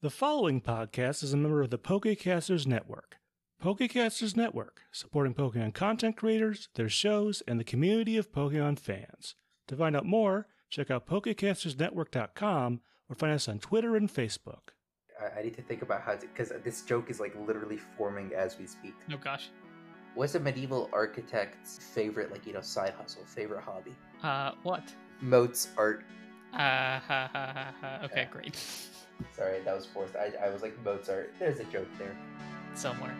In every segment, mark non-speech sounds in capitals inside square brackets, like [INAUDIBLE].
The following podcast is a member of the Pokecasters Network. Pokecasters Network, supporting Pokemon content creators, their shows, and the community of Pokemon fans. To find out more, check out PokecastersNetwork.com or find us on Twitter and Facebook. I, I need to think about how to because this joke is like literally forming as we speak. Oh gosh. What's a medieval architect's favorite, like you know, side hustle, favorite hobby? Uh, what? Moats art. Uh, ha, ha, ha, ha. Okay, Yeah. great. [LAUGHS] Sorry, that was forced. I, I was like Mozart. There's a joke there. Somewhere.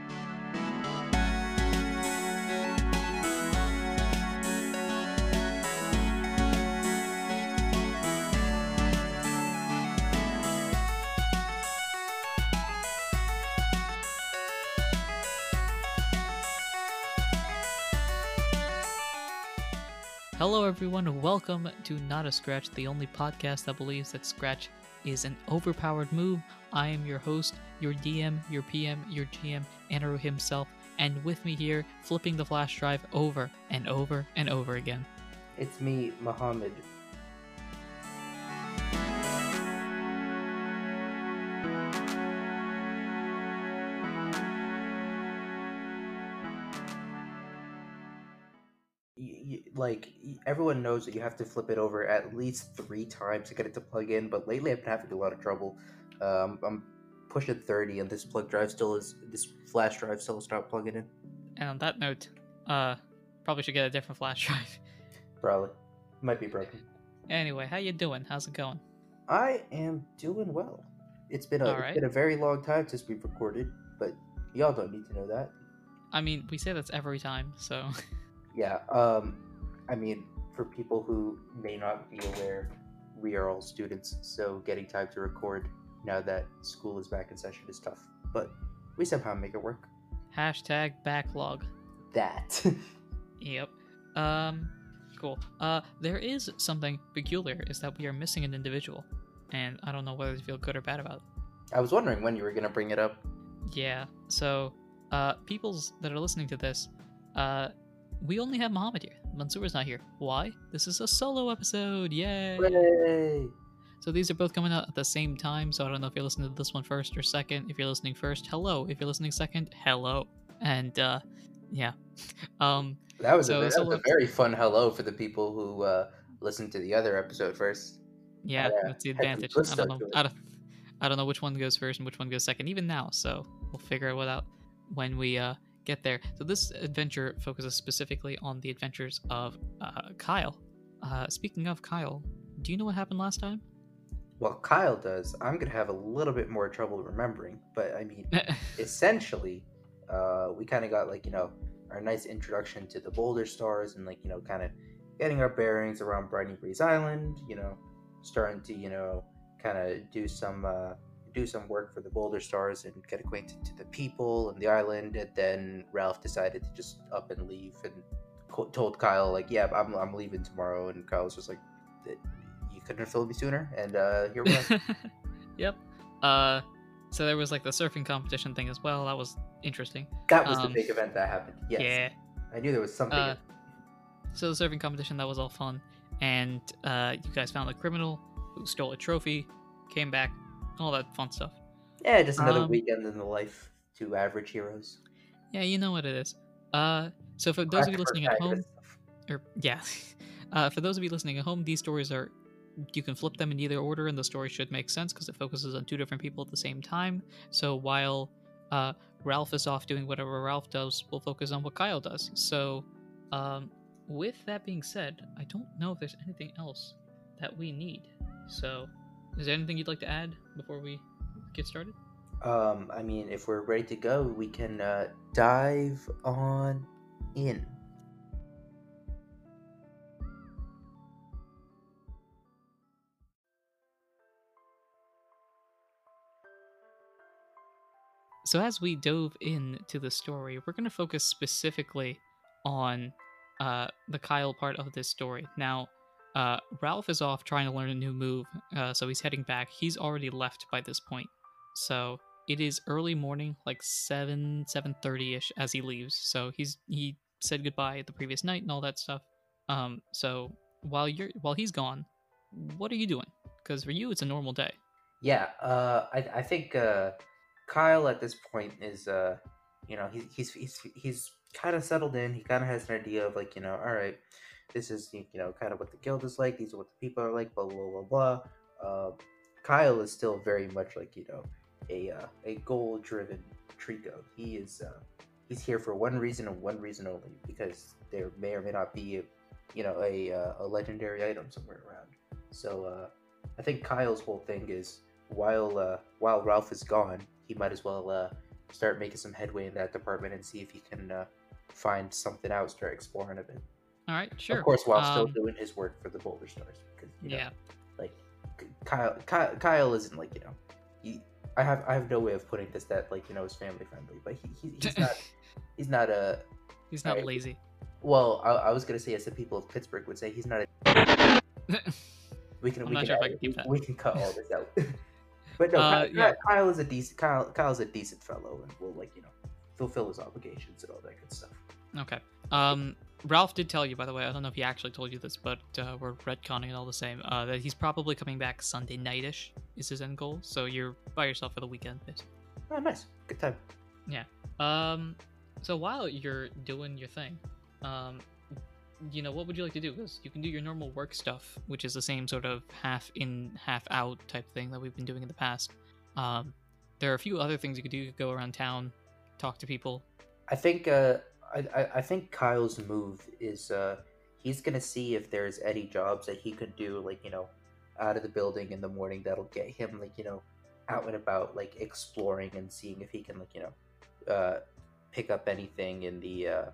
Hello, everyone. Welcome to Not a Scratch, the only podcast that believes that Scratch is an overpowered move. I am your host, your DM, your PM, your GM, Anaru himself, and with me here, flipping the flash drive over and over and over again. It's me, Muhammad. Like everyone knows that you have to flip it over at least three times to get it to plug in, but lately I've been having a lot of trouble. Um, I'm pushing thirty, and this plug drive still is this flash drive still is not plugging in. And on that note, uh, probably should get a different flash [LAUGHS] drive. Probably might be broken. Anyway, how you doing? How's it going? I am doing well. It's been a it's Alright. been a very long time since we've recorded, but y'all don't need to know that. I mean, we say that's every time, so [LAUGHS] Yeah. Um, I mean, for people who may not be aware, we are all students, so getting time to record now that school is back in session is tough. But we somehow make it work. hashtag backlog. That. [LAUGHS] Yep. Um, cool. Uh, there is something peculiar is that we are missing an individual, and I don't know whether to feel good or bad about it. I was wondering when you were gonna bring it up. Yeah. So, uh, peoples that are listening to this, uh, we only have Muhammad here. Mansoor's not here. Why? This is a solo episode. Yay! Hooray! So these are both coming out at the same time. So I don't know if you're listening to this one first or second. If you're listening first, hello. If you're listening second, hello. And uh, yeah. [LAUGHS] Um, That was, So- a, that so was a very fun hello for the people who uh, listened to the other episode first. yeah, Yeah, that's the advantage. I don't know. I don't, I don't know which one goes first and which one goes second. Even now, so we'll figure it out when we uh, get there. So this adventure focuses specifically on the adventures of uh, Kyle. Uh, speaking of Kyle, do you know what happened last time? Well, Kyle does. I'm gonna have a little bit more trouble remembering, but I mean, [LAUGHS] essentially, uh, we kind of got like you know our nice introduction to the Boulder Stars and like you know kind of getting our bearings around Briny Breeze Island. You know, starting to you know kind of do some uh, do some work for the Boulder Stars and get acquainted to the people and the island. And then Ralph decided to just up and leave and co- told Kyle like, "Yeah, I'm I'm leaving tomorrow." And Kyle was just like, "You couldn't have told me sooner." And uh, here we are. [LAUGHS] yep. Uh, so there was like the surfing competition thing as well. That was interesting. That was the Um, big event that happened. Yes. Yeah. I knew there was something. Uh, So the surfing competition that was all fun, and uh, you guys found a criminal who stole a trophy, came back, all that fun stuff. yeah, just another um, weekend in the life to average heroes. Yeah, you know what it is. Uh, so for those of you listening at home, or yeah, [LAUGHS] uh, for those of you listening at home, these stories are you can flip them in either order, and the story should make sense because it focuses on two different people at the same time. So while uh, Ralph is off doing whatever Ralph does, we'll focus on what Kyle does. So, um, with that being said, I don't know if there's anything else that we need. So, is there anything you'd like to add before we get started? Um, I mean, if we're ready to go, we can uh, dive on in. So as we dove into the story, we're going to focus specifically on uh, the Kyle part of this story. Now, uh, Ralph is off trying to learn a new move, uh, so he's heading back. He's already left by this point, so it is early morning, like seven seven thirty ish, as he leaves. So he's he said goodbye the previous night and all that stuff. Um, so while you're while he's gone, what are you doing? Because for you, it's a normal day. Yeah, uh, I I think uh, Kyle at this point is uh, you know, he's he's he's he's kind of settled in. He kind of has an idea of like, you know, all right, this is you know kind of what the guild is like. These are what the people are like. Blah blah blah blah. Uh, Kyle is still very much like you know a uh, a goal driven Treecko. He is uh, he's here for one reason and one reason only because there may or may not be a, you know a uh, a legendary item somewhere around. So uh, I think Kyle's whole thing is while uh, while Ralph is gone, he might as well uh, start making some headway in that department and see if he can uh, find something out, start exploring a bit. All right, sure. Of course, while still Um, doing his work for the Boulder Stars. Because, you know, yeah. like Kyle, Kyle, Kyle isn't like you know, he, I have I have no way of putting this that like you know is family friendly, but he, he he's not [LAUGHS] he's not a He's not Alright. lazy. well. I, I was gonna say as the people of Pittsburgh would say, he's not a. [LAUGHS] We can I'm we not can sure if I can keep that. we can cut all this out. [LAUGHS] but no, Uh, Kyle, yeah. Kyle is a decent Kyle Kyle's a decent fellow and will like you know fulfill his obligations and all that good stuff. Okay. Um, Ralph did tell you, by the way. I don't know if he actually told you this, but uh, we're retconning it all the same. Uh, that he's probably coming back Sunday nightish is his end goal. So you're by yourself for the weekend, basically. Oh, nice, good time. Yeah. Um, so while you're doing your thing, um, you know, what would you like to do? Because you can do your normal work stuff, which is the same sort of half in, half out type thing that we've been doing in the past. Um, there are a few other things you could do. You could go around town, talk to people. I think uh, I, I think Kyle's move is uh, he's gonna see if there's any jobs that he could do, like you know, out of the building in the morning that'll get him like you know, out and about, like exploring and seeing if he can like you know, uh, pick up anything in the uh,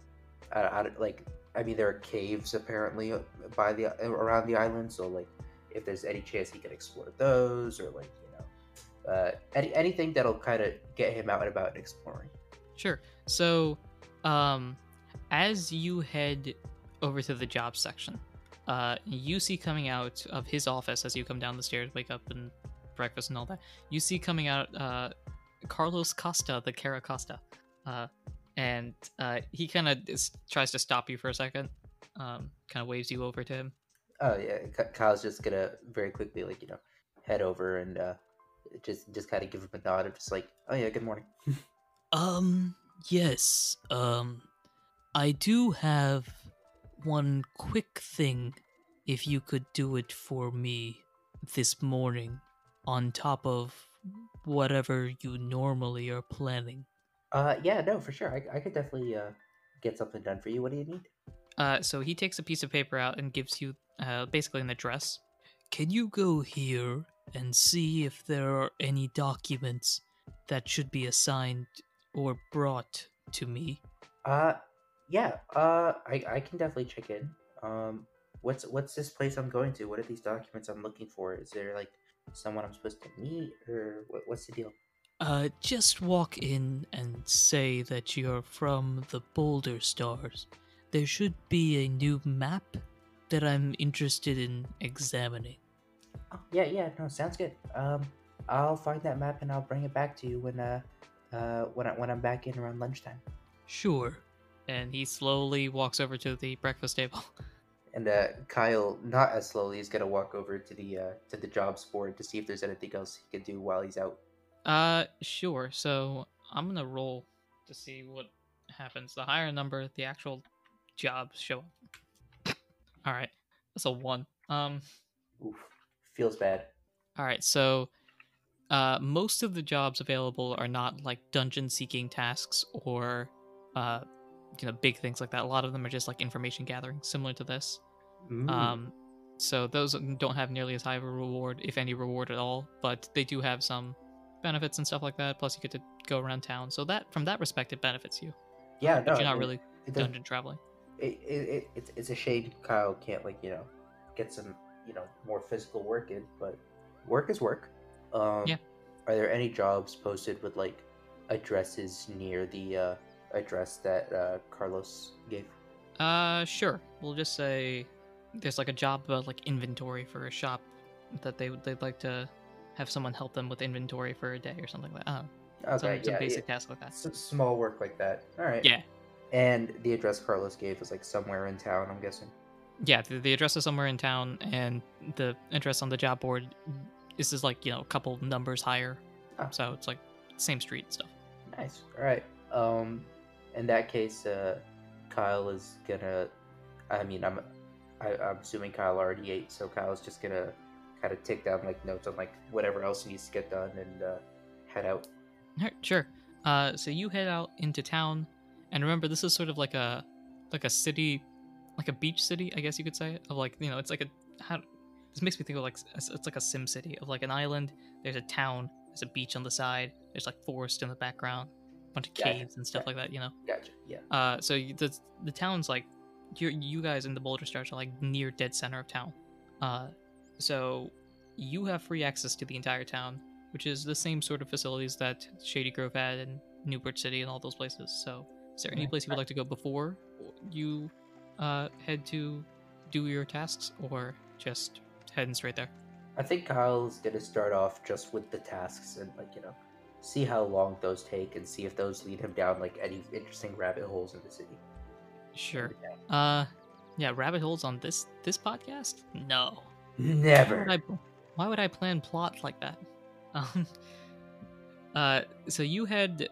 out, of, like I mean there are caves apparently uh, by the around the island, so like if there's any chance he can explore those or like you know, uh, any anything that'll kind of get him out and about and exploring. Sure. So, um, as you head over to the job section, uh, you see coming out of his office as you come down the stairs, wake up and breakfast and all that. You see coming out uh, Carlos Costa, the Carracosta, uh, and uh, he kind of tries to stop you for a second. Um, kind of waves you over to him. Oh yeah, Kyle's just gonna very quickly like you know head over and uh, just just kind of give him a nod of just like oh yeah good morning. [LAUGHS] Um, yes. Um, I do have one quick thing. If you could do it for me this morning, on top of whatever you normally are planning. Uh yeah no for sure I, I could definitely uh get something done for you. What do you need? Uh, so he takes a piece of paper out and gives you uh, basically an address. Can you go here and see if there are any documents that should be assigned or brought to me? Uh yeah uh I I can definitely check in. Um what's what's this place I'm going to? What are these documents I'm looking for? Is there like someone I'm supposed to meet or what, what's the deal? Uh, just walk in and say that you're from the Boulder Stars. There should be a new map that I'm interested in examining. Oh, yeah, yeah, no, sounds good. Um, I'll find that map and I'll bring it back to you when uh, uh, when I when I'm back in around lunchtime. Sure. And he slowly walks over to the breakfast table. [LAUGHS] And uh, Kyle, not as slowly, is gonna walk over to the uh, to the jobs board to see if there's anything else he can do while he's out. Uh, sure. So I'm gonna roll to see what happens. The higher number, the actual jobs show up. All right, that's a one. Um, Oof, feels bad. all right. So, uh, most of the jobs available are not like dungeon seeking tasks or, uh, you know, big things like that. A lot of them are just like information gathering, similar to this. Mm. Um, so those don't have nearly as high of a reward, if any reward at all, but they do have some benefits and stuff like that. Plus, you get to go around town, so that from that respect, it benefits you. yeah, no, you're not mean, really it, dungeon traveling. it, it, it, it's it's a shame Kyle can't like you know get some you know more physical work in, but work is work. Um, Yeah. Are there any jobs posted with like addresses near the uh, address that uh, Carlos gave? Uh, sure. We'll just say there's like a job about like inventory for a shop that they they'd like to have someone help them with inventory for a day or something like that. Oh, Okay, some, some yeah, basic task like that. yeah. S- small work like that. All right. Yeah. And the address Carlos gave was like somewhere in town. I'm guessing. Yeah, the, the address is somewhere in town, and the address on the job board this is like you know a couple numbers higher, Ah. so it's like same street and stuff. Nice. All right. Um, in that case, uh, Kyle is gonna. I mean, I'm. I, I'm assuming Kyle already ate, so Kyle's just gonna kind of take down like notes on like whatever else needs to get done and uh, head out. Alright, sure. Uh, so you head out into town, and remember, this is sort of like a like a city, like a beach city, I guess you could say. Of like you know, it's like a how. This makes me think of like it's like a sim city of like an island. There's a town. There's a beach on the side. There's like forest in the background, a bunch of Gotcha, caves and stuff gotcha. like that. You know. Gotcha. Yeah. Uh, so the the town's like you you guys in the Boulder Stars are like near dead center of town. Uh, so you have free access to the entire town, which is the same sort of facilities that Shady Grove had and Newport City and all those places. So is there any place you would like to go before you uh, head to do your tasks, or just heading straight there? I think Kyle's gonna start off just with the tasks and like you know, see how long those take and see if those lead him down like any interesting rabbit holes in the city. Sure. Uh, yeah, rabbit holes on this this podcast? No. Why Never. would I, why would I plan plots like that? [LAUGHS] Um, uh, so you head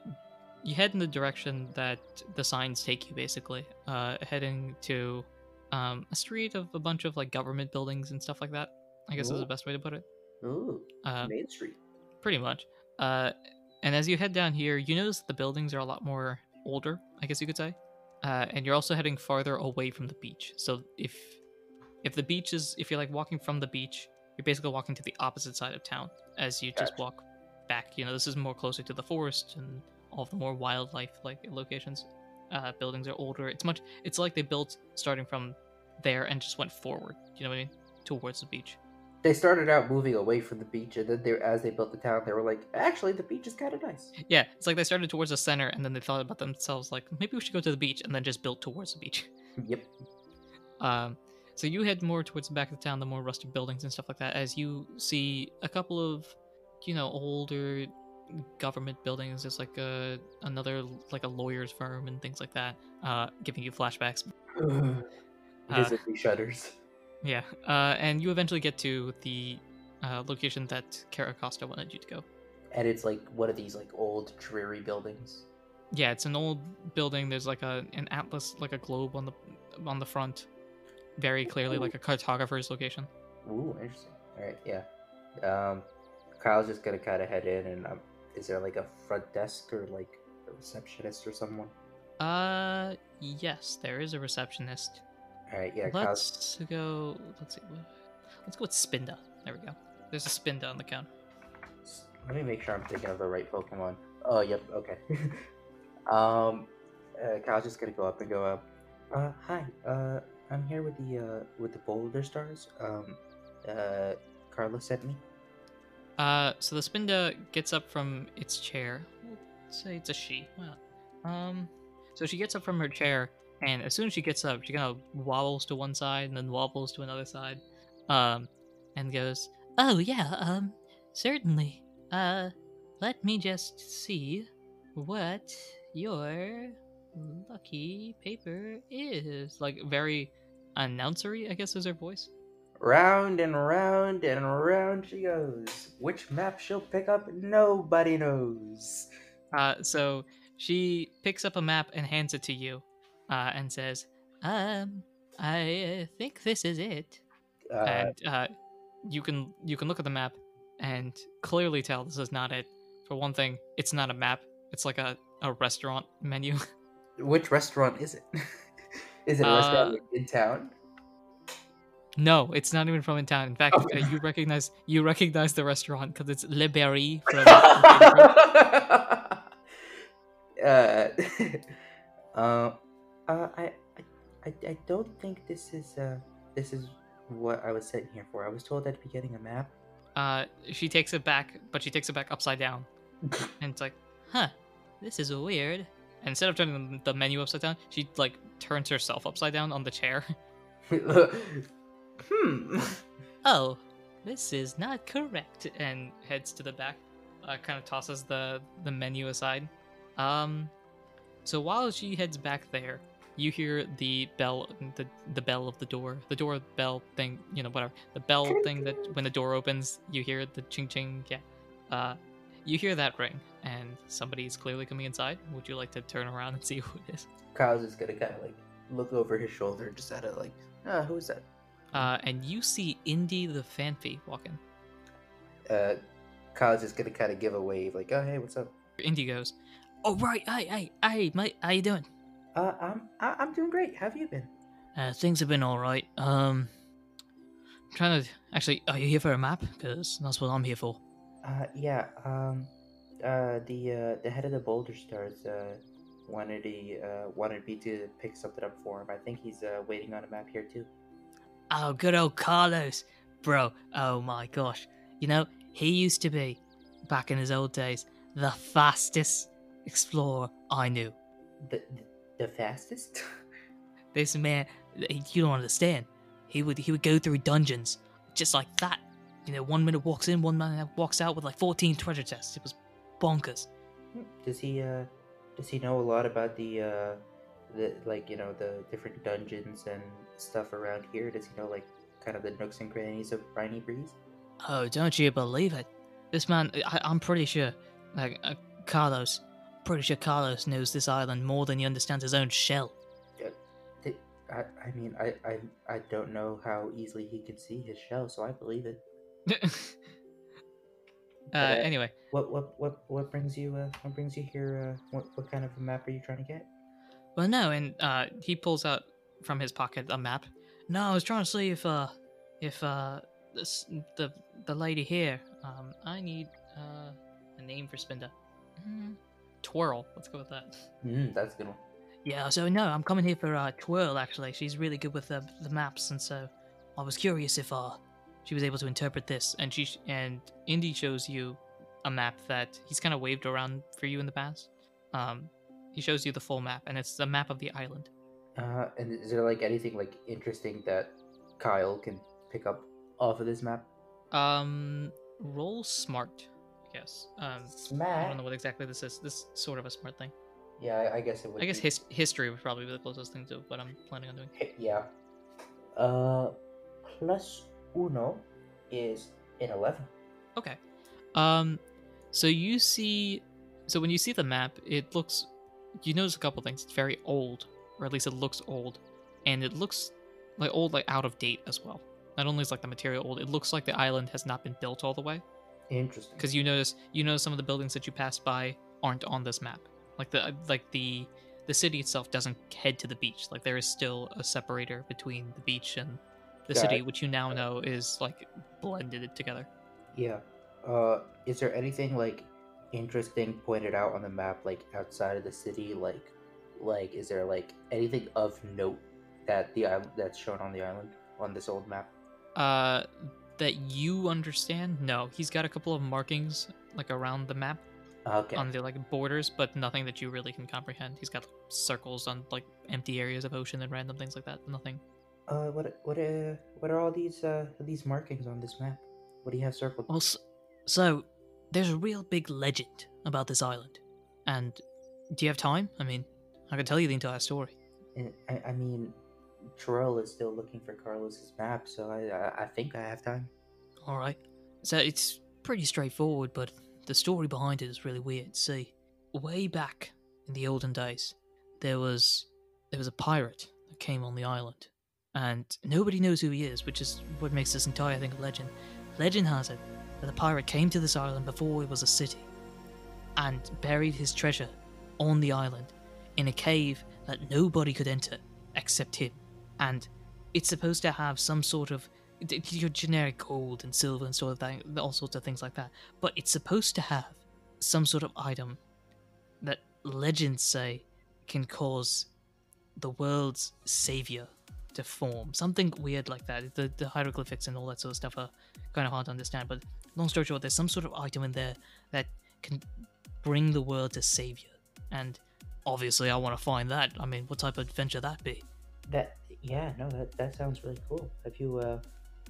you head in the direction that the signs take you, basically. Uh, heading to um, a street of a bunch of like government buildings and stuff like that. I guess is the best way to put it. Ooh, Uh, Main Street. pretty much. Uh, and as you head down here, you notice that the buildings are a lot more older, I guess you could say. Uh, and you're also heading farther away from the beach. So if if the beach is if you're like walking from the beach, you're basically walking to the opposite side of town as you just walk back. You know, this is more closer to the forest and all of the more wildlife like locations. Uh, buildings are older. It's much. It's like they built starting from there and just went forward. You know what I mean? Towards the beach. They started out moving away from the beach, and then they, as they built the town, they were like, "Actually, the beach is kind of nice." Yeah, it's like they started towards the center and then they thought about themselves like maybe we should go to the beach and then just built towards the beach. [LAUGHS] Yep. Um, so you head more towards the back of the town, the more rustic buildings and stuff like that, as you see a couple of, you know, older government buildings. There's like a another like a lawyer's firm and things like that, uh, giving you flashbacks. [SIGHS] Uh, shudders. Yeah, uh, and you eventually get to the uh, location that Carracosta wanted you to go. And it's like one of these like old dreary buildings. Yeah, it's an old building. There's like a an atlas, like a globe on the on the front, very clearly like a cartographer's location. Ooh, interesting. All right, yeah. Um, Kyle's just gonna kind of head in, and um, is there like a front desk or like a receptionist or someone? Uh, yes, there is a receptionist. All right, yeah. Let's go. Let's see. Let's go with Spinda. There we go. There's a Spinda on the counter. Let me make sure I'm thinking of the right Pokemon. Oh, yep. Okay. [LAUGHS] um, uh, Kyle's just gonna go up and go up. Uh, hi. Uh, I'm here with the uh with the Boulder Stars. Um, uh, Carla sent me. Uh, so the Spinda gets up from its chair. Let's say it's a she. Well, um, so she gets up from her chair, and as soon as she gets up, she kind of wobbles to one side and then wobbles to another side, um, and goes, Oh, yeah, um, certainly. Uh, let me just see "What your lucky paper is?" Like very announcery, I guess is her voice. Round and round and round she goes. Which map she'll pick up, nobody knows. Uh, so she picks up a map and hands it to you, uh, and says, Um, I uh, think this is it. Uh, and uh, you can you can look at the map and clearly tell this is not it. For one thing, it's not a map. It's like a, a restaurant menu. [LAUGHS] which restaurant is it? [LAUGHS] is it a Uh, restaurant in town? No, it's not even from in town. In fact, Okay. uh, you recognize you recognize the restaurant because it's Le Berry [LAUGHS] from. [LAUGHS] uh, uh, uh, I, I, I don't think this is uh, this is what I was sitting here for. I was told I'd be getting a map. uh, she takes it back, but she takes it back upside down, [LAUGHS] and it's like, Huh, this is weird. and instead of turning the menu upside down, she like turns herself upside down on the chair. Hmm. [LAUGHS] Oh, this is not correct and heads to the back uh, kind of tosses the the menu aside um so while she heads back there you hear the bell, the the bell of the door, the door bell thing, you know, whatever, the bell thing that when the door opens, you hear the ching ching. Yeah, uh, you hear that ring, and somebody's clearly coming inside. Would you like to turn around and [LAUGHS] see who it is? Kyle's just gonna kind of like look over his shoulder, just at it, like, ah, who's that? Uh, and you see Indy the Phanpy walk in. Uh, Kyle's just gonna kind of give a wave, like, oh hey, what's up? Indy goes, Oh right, hey, hey, hey, mate, how you doing? Uh, I'm I- I'm doing great. How have you been? Uh, things have been all right. Um, I'm trying to actually, are you here for a map? Because that's what I'm here for. Uh, yeah. Um, uh, the uh the head of the Boulder Stars uh wanted he uh wanted me to pick something up for him. I think he's uh waiting on a map here too. Oh, good old Carlos, bro. Oh my gosh, you know he used to be, back in his old days, the fastest explorer I knew. The the, the fastest? [LAUGHS] This man, you don't understand. He would he would go through dungeons just like that. You know, one minute walks in, one minute walks out with like 14 treasure chests. It was bonkers. does he uh does he know a lot about the uh the like you know the different dungeons and stuff around here? Does he know like kind of the nooks and crannies of Briny Breeze? Oh, don't you believe it? This man, I, I'm pretty sure, like uh, Carlos, pretty sure Carlos knows this island more than he understands his own shell. I, I mean I, I I don't know how easily he can see his shell, so I believe it. [LAUGHS] uh, uh, anyway, What what what what brings you uh what brings you here? Uh, what what kind of a map are you trying to get? Well, no, and uh, he pulls out from his pocket a map. No, I was trying to see if uh, if uh, this, the the lady here. Um, I need uh, a name for Spinda. Mm, Twirl. Let's go with that. Mm, that's a good one. Yeah, so no, I'm coming here for uh, Twirl. Actually, she's really good with the the maps, and so I was curious if uh, she was able to interpret this. And she sh- and Indy shows you a map that he's kind of waved around for you in the past. Um, he shows you the full map, and it's the map of the island. Uh, and is there like anything like interesting that Kyle can pick up off of this map? Um, roll smart, I guess. Um, I don't know what exactly this is. This is sort of a smart thing. Yeah, I, I guess it would. I guess be- his- history would probably be the closest thing to what I'm planning on doing. Yeah. Uh, plus uno is an eleven. Okay. Um, so you see, so when you see the map, it looks, you notice a couple things. It's very old, or at least it looks old, and it looks like old, like out of date as well. Not only is like the material old, it looks like the island has not been built all the way. Interesting. Because you notice, you notice some of the buildings that you passed by aren't on this map. Like the like the the city itself doesn't head to the beach. Like there is still a separator between the beach and the Got city, it. which you now know is like blended together. Yeah. Uh, is there anything like interesting pointed out on the map, like outside of the city? Like, like is there like anything of note that the island that's shown on the island on this old map? Uh, that you understand? No, he's got a couple of markings like around the map Okay. on the like borders, but nothing that you really can comprehend. He's got circles on like empty areas of ocean and random things like that. Nothing. Uh, what what uh what are all these uh these markings on this map? What do you have circled? Well, s- so there's a real big legend about this island. And do you have time? I mean, I can tell you the entire story. I, I mean, Twirl is still looking for Carlos's map, so I, I think I have time. All right. So it's pretty straightforward, but the story behind it is really weird. See, way back in the olden days, there was there was a pirate that came on the island, and nobody knows who he is, which is what makes this entire thing a legend. Legend has it that the pirate came to this island before it was a city, and buried his treasure on the island in a cave that nobody could enter except him, and it's supposed to have some sort of your generic gold and silver and sort of all sorts of things like that. But it's supposed to have some sort of item that legends say can cause the world's savior to form. Something weird like that. The, the hieroglyphics and all that sort of stuff are kind of hard to understand. But long story short, there's some sort of item in there that can bring the world to savior. And obviously, I want to find that. I mean, what type of adventure that be? That yeah, no, that that sounds really cool. Have you uh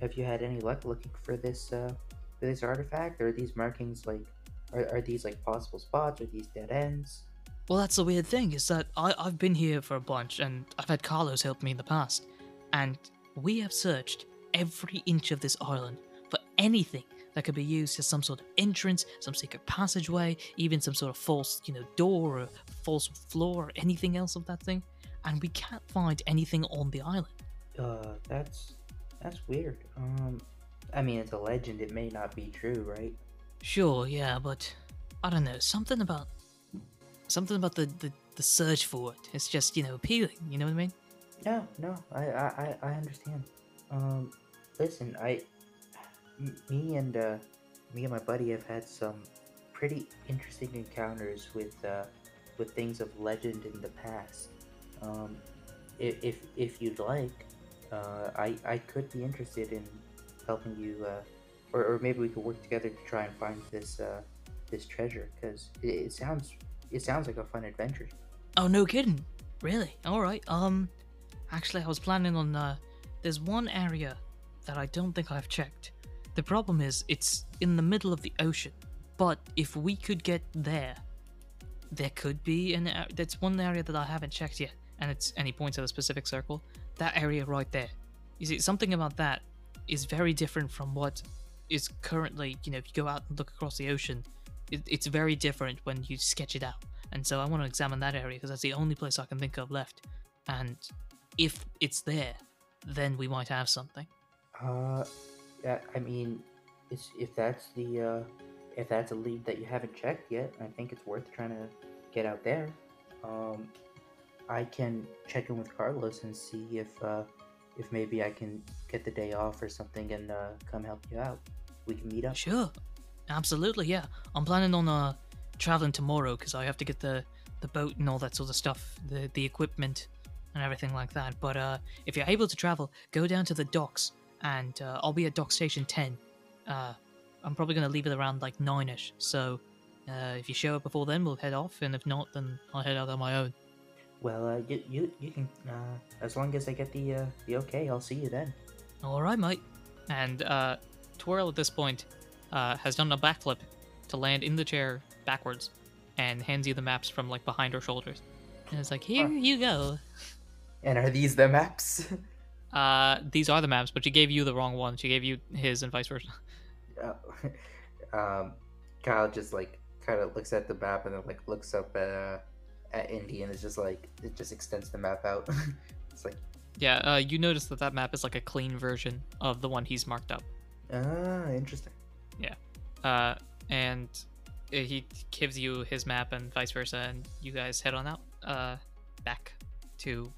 have you had any luck looking for this uh for this artifact? Or are these markings like are, are these like possible spots? Are these dead ends? Well, that's the weird thing is that I, I've been here for a bunch, and I've had Carlos help me in the past, and we have searched every inch of this island for anything that could be used as some sort of entrance, some secret passageway, even some sort of false, you know, door or false floor or anything else of that thing, and we can't find anything on the island. Uh, that's that's weird. Um, I mean, it's a legend. It may not be true, right? Sure, yeah, but I don't know, something about something about the, the, the search for it. It's just, you know, appealing, you know what I mean? No, no, I, I, I- understand. Um, listen, I, me and uh, me and my buddy have had some pretty interesting encounters with uh, with things of legend in the past. Um, if if, you'd like, uh, I I could be interested in helping you, uh, or or maybe we could work together to try and find this uh, this treasure because it, it sounds it sounds like a fun adventure. Oh, no kidding. Really? Alright, um, actually, I was planning on, uh, there's one area that I don't think I've checked. The problem is, it's in the middle of the ocean, but if we could get there, there could be an, that's one area that I haven't checked yet, and it's, he points at a specific circle, that area right there. You see, something about that is very different from what is currently, you know, if you go out and look across the ocean, it, it's very different when you sketch it out. And so I want to examine that area because that's the only place I can think of left. And if it's there, then we might have something. Uh, yeah, I mean, it's, if that's the uh, if that's a lead that you haven't checked yet, I think it's worth trying to get out there. Um, I can check in with Carlos and see if uh, if maybe I can get the day off or something and uh, come help you out. We can meet up. Sure, absolutely, yeah. I'm planning on uh traveling tomorrow because I have to get the the boat and all that sort of stuff, the the equipment and everything like that. But uh, if you're able to travel, go down to the docks, and uh, I'll be at dock station ten. Uh, I'm probably gonna leave it around like nine-ish. So uh, if you show up before then, we'll head off, and if not, then I'll head out on my own. Well, uh, you you, you can uh, as long as I get the uh, the okay, I'll see you then. All right, mate. And uh, Twirl at this point uh, has done a backflip to land in the chair backwards and hands you the maps from like behind her shoulders. And it's like, here you go. And are these the maps? [LAUGHS] Uh, these are the maps, but she gave you the wrong one. She gave you his and vice versa. [LAUGHS] uh, [LAUGHS] um, Kyle just like kind of looks at the map and then like looks up at uh, at Indy and it's just like it just extends the map out. [LAUGHS] it's like Yeah, uh, you notice that that map is like a clean version of the one he's marked up. ah interesting. Yeah, uh, and he gives you his map and vice versa, and you guys head on out uh, back to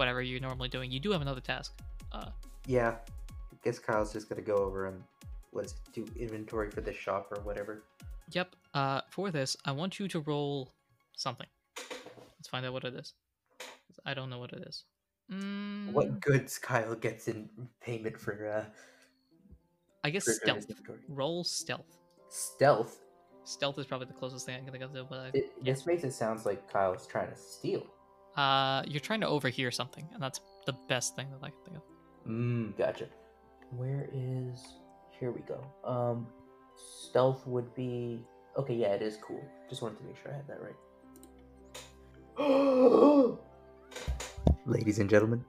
whatever you're normally doing. You do have another task. Uh, Yeah, I guess Kyle's just gonna go over and what is it, do inventory for the shop or whatever. Yep. Uh, for this, I want you to roll something. Let's find out what it is. I don't know what it is. Mm, What goods Kyle gets in payment for uh I guess for- stealth. Roll stealth. Stealth. Stealth is probably the closest thing I can think of to what I. It, This makes it sounds like Kyle's trying to steal. Uh, you're trying to overhear something, and that's the best thing that I can think of. Mm, gotcha. Where is? Here we go. Um, stealth would be okay. Yeah, it is cool. Just wanted to make sure I had that right. [GASPS] Ladies and gentlemen,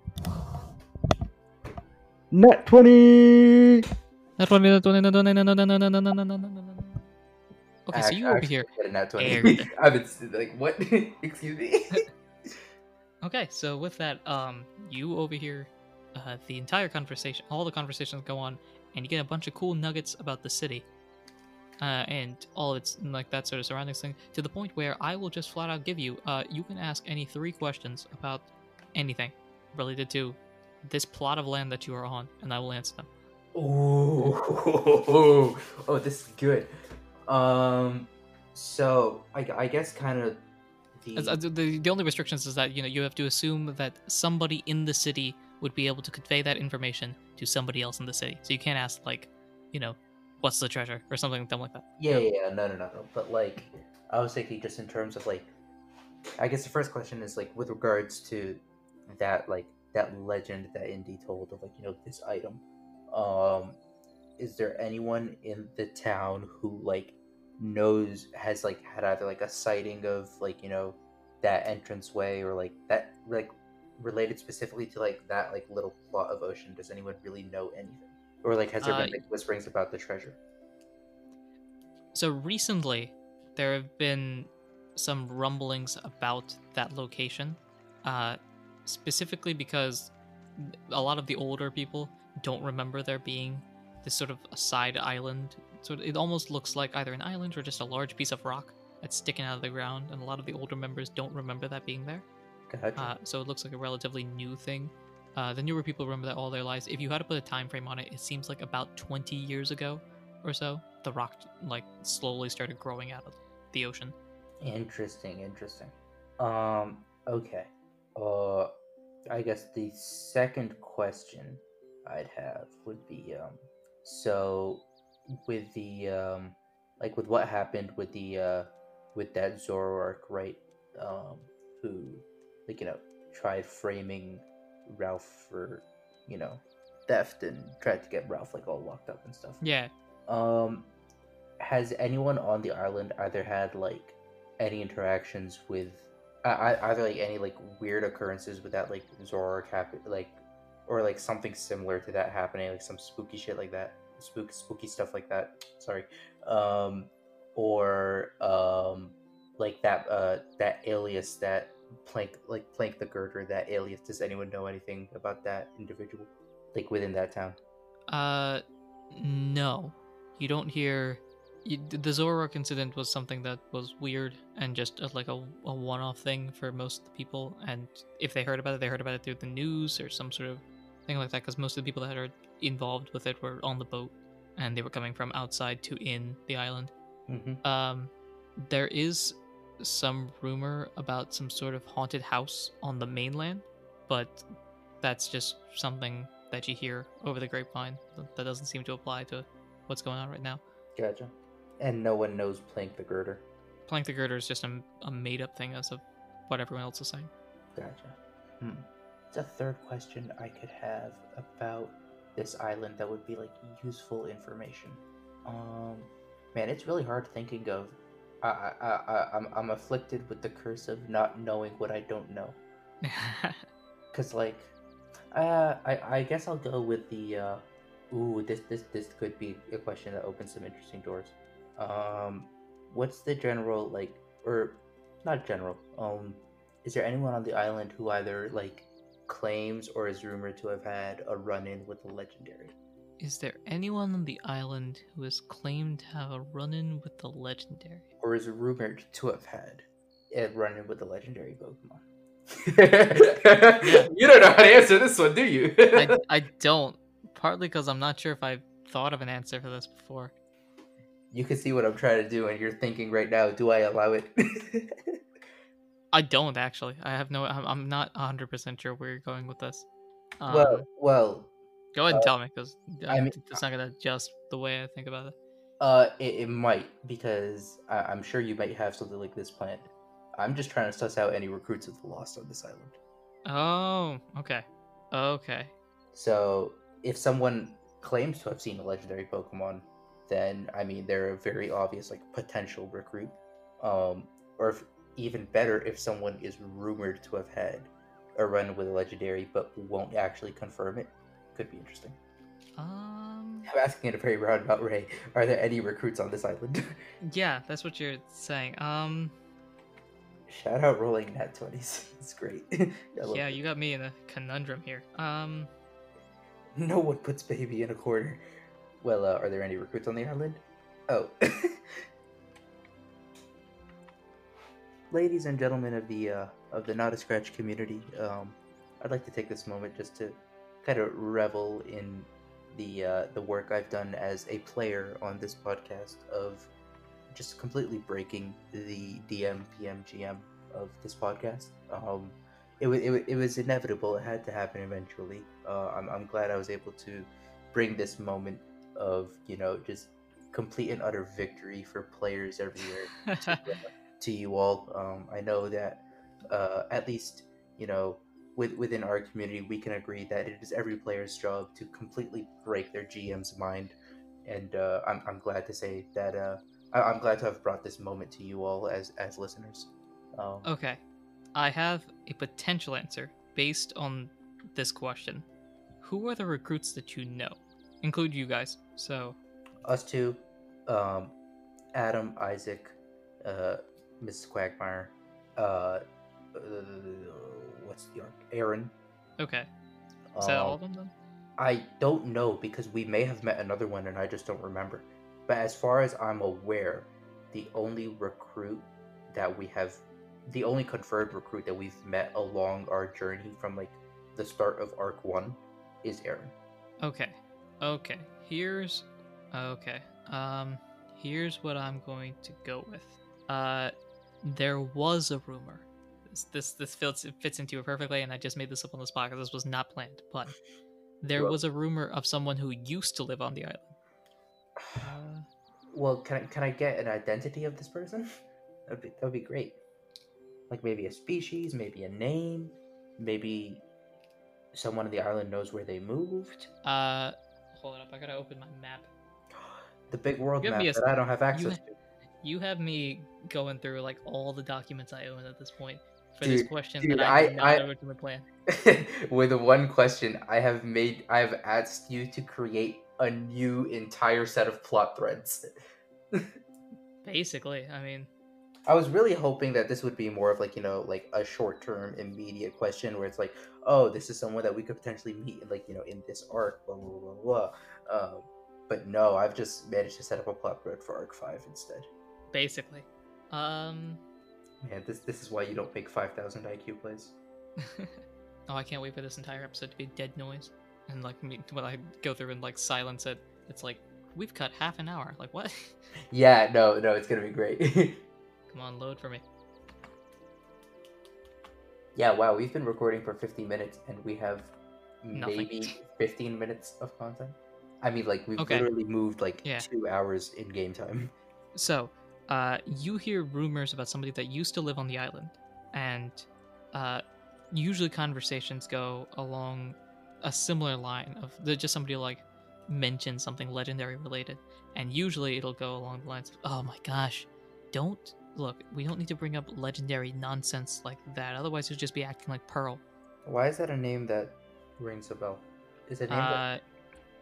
nat twenty. Net Okay, so you over here. Get a nat twenty. Aired. I've been like, what? [LAUGHS] Excuse me. [LAUGHS] Okay, so with that, um, you overhear uh, the entire conversation, all the conversations go on, and you get a bunch of cool nuggets about the city, uh, and all of its like that sort of surroundings thing. To the point where I will just flat out give you, uh, you can ask any three questions about anything related to this plot of land that you are on, and I will answer them. Oh, [LAUGHS] oh, this is good. Um, so I, I guess kind of the As- uh, the, the only restrictions is that you know you have to assume that somebody in the city would be able to convey that information to somebody else in the city. So you can't ask like, you know, what's the treasure or something dumb like that. yeah, yeah, yeah, no, no, no, no. But like, I was thinking just in terms of like, I guess the first question is like with regards to that like that legend that Indy told of like you know this item. Um, is there anyone in the town who like knows has like had either like a sighting of like you know that entranceway or like that like related specifically to like that like little plot of ocean? Does anyone really know anything? Or like has there Uh, been like whisperings about the treasure? So recently, there have been some rumblings about that location, uh, specifically because a lot of the older people don't remember there being this sort of a side island. So it almost looks like either an island or just a large piece of rock that's sticking out of the ground, and a lot of the older members don't remember that being there. Gotcha. Uh, so it looks like a relatively new thing. Uh, the newer people remember that all their lives. If you had to put a time frame on it, it seems like about 20 years ago or so, the rock like slowly started growing out of the ocean. Interesting, interesting. Um, okay. Uh, I guess the second question I'd have would be, um, so with the, um, like with what happened with the, uh, with that Zoroark, right? Um, who, like, you know, tried framing Ralph for, you know, theft and tried to get Ralph, like, all locked up and stuff. Yeah. Um, has anyone on the island either had like any interactions with, uh, either like any like weird occurrences with that like Zoroark happen, like, or like something similar to that happening, like some spooky shit like that, spook spooky stuff like that. Sorry, um, or um, like that uh that alias that plank like plank the girder that alias. Does anyone know anything about that individual, like within that town? Uh, no, you don't hear. You, the Zoroark incident was something that was weird and just uh, like a, a one-off thing for most of the people. And if they heard about it, they heard about it through the news or some sort of thing like that. Because most of the people that are involved with it were on the boat, and they were coming from outside to in the island. Mm-hmm. Um, there is some rumor about some sort of haunted house on the mainland, but that's just something that you hear over the grapevine. That- doesn't seem to apply to what's going on right now. Gotcha. And no one knows Plank the Girder. Plank the Girder is just a, a made up thing as of what everyone else is saying. Gotcha. Hmm. It's a third question I could have about this island that would be like useful information. Um, man, it's really hard thinking of. I, I, I, I- I'm, I'm afflicted with the curse of not knowing what I don't know. [LAUGHS] Cause like, uh, I, I guess I'll go with the. Uh, ooh, this, this, this could be a question that opens some interesting doors. Um, what's the general like, or not general? Um, is there anyone on the island who either like claims or is rumored to have had a run-in with the legendary? is there anyone on the island who has claimed to have a run in with the legendary? or is rumored to have had a run-in with the legendary Pokemon? [LAUGHS] you don't know how to answer this one, do you? I, [LAUGHS] I don't. Partly because I'm not sure if I've thought of an answer for this before. you can see what I'm trying to do, and you're thinking right now, do I allow it? [LAUGHS] I don't actually. I have no. I'm, not 100 percent sure where you're going with this. Um, well, well, go ahead and uh, tell me because I mean- it's not gonna adjust the way I think about it. uh, it, it might because I, I'm sure you might have something like this planned. I'm just trying to suss out any recruits of the Lost on this island. Oh, okay, okay. So if someone claims to have seen a legendary Pokemon, then I mean they're a very obvious like potential recruit. Um, or if even better, if someone is rumored to have had a run with a legendary but won't actually confirm it, could be interesting. Um, I'm asking in a very roundabout way. Are there any recruits on this island? [LAUGHS] yeah, that's what you're saying. Um, Shout out rolling nat twenties. [LAUGHS] It's great. [LAUGHS] Yeah, it. you got me in a conundrum here. Um, No one puts baby in a corner. Well, uh, are there any recruits on the island? Oh. Ladies and gentlemen of the uh, of the Not a Scratch community, um, I'd like to take this moment just to kind of revel in the uh, the work I've done as a player on this podcast of just completely breaking the DM PM GM of this podcast. Um, it, wa- it, wa- it was inevitable. It had to happen eventually. Uh, I'm, I'm glad I was able to bring this moment of, you know, just complete and utter victory for players everywhere [LAUGHS] to, to you all. Um, I know that uh, at least, you know, with, within our community, we can agree that it is every player's job to completely break their GM's mind. And uh, I'm, I'm glad to say that uh, I, I'm glad to have brought this moment to you all as, as listeners. Um, okay. I have a potential answer based on this question. Who are the recruits that you know? Include you guys. So, Us two, um, Adam, Isaac, uh, Mrs. Quagmire, uh, uh, what's your arc? Aaron. okay. Is that all um, of them then? I don't know because we may have met another one and I just don't remember. But as far as I'm aware, the only recruit that we have, the only confirmed recruit that we've met along our journey from like the start of Arc 1 is Aaron. Okay. Okay. Here's okay. Um here's what I'm going to go with. Uh there was a rumor. This this, this fits fits into it perfectly and I just made this up on the spot because this was not planned. But there Well- was a rumor of someone who used to live on the island. Uh, Well, can I, can I get an identity of this person? [LAUGHS] That'd be, that'd be great. Like maybe a species, maybe a name, maybe someone on the island knows where they moved. uh hold up, I gotta open my map. [GASPS] The big world Give map that I don't have access ha- You have me going through like all the documents I own at this point for Dude, this question dude, that I, I- not I- originally plan. [LAUGHS] With one question, I have made, I have asked you to create a new entire set of plot threads. [LAUGHS] Basically, I mean, I was really hoping that this would be more of like you know like a short term immediate question where it's like oh this is someone that we could potentially meet like you know in this arc blah blah blah blah. Um, but no, I've just managed to set up a plot thread for arc five instead. Basically. Um Man, this this is why you don't make five thousand IQ plays. [LAUGHS] oh, I can't wait for this entire episode to be dead noise. And like me when I go through and like silence it, it's like we've cut half an hour. Like what? [LAUGHS] Yeah, no, no, it's gonna be great. [LAUGHS] Come on, load for me. yeah, wow, we've been recording for fifty minutes and we have Nothing. maybe fifteen minutes of content. I mean, like we've Okay. literally moved like Yeah. two hours in game time. So, uh, you hear rumors about somebody that used to live on the island, and uh, usually conversations go along a similar line of just somebody like mention something legendary related, and usually it'll go along the lines of, "Oh my gosh, don't look, we don't need to bring up legendary nonsense like that. Otherwise, you'll just be acting like Pearl." Why is that a name that rings a bell? Is it a name that Uh,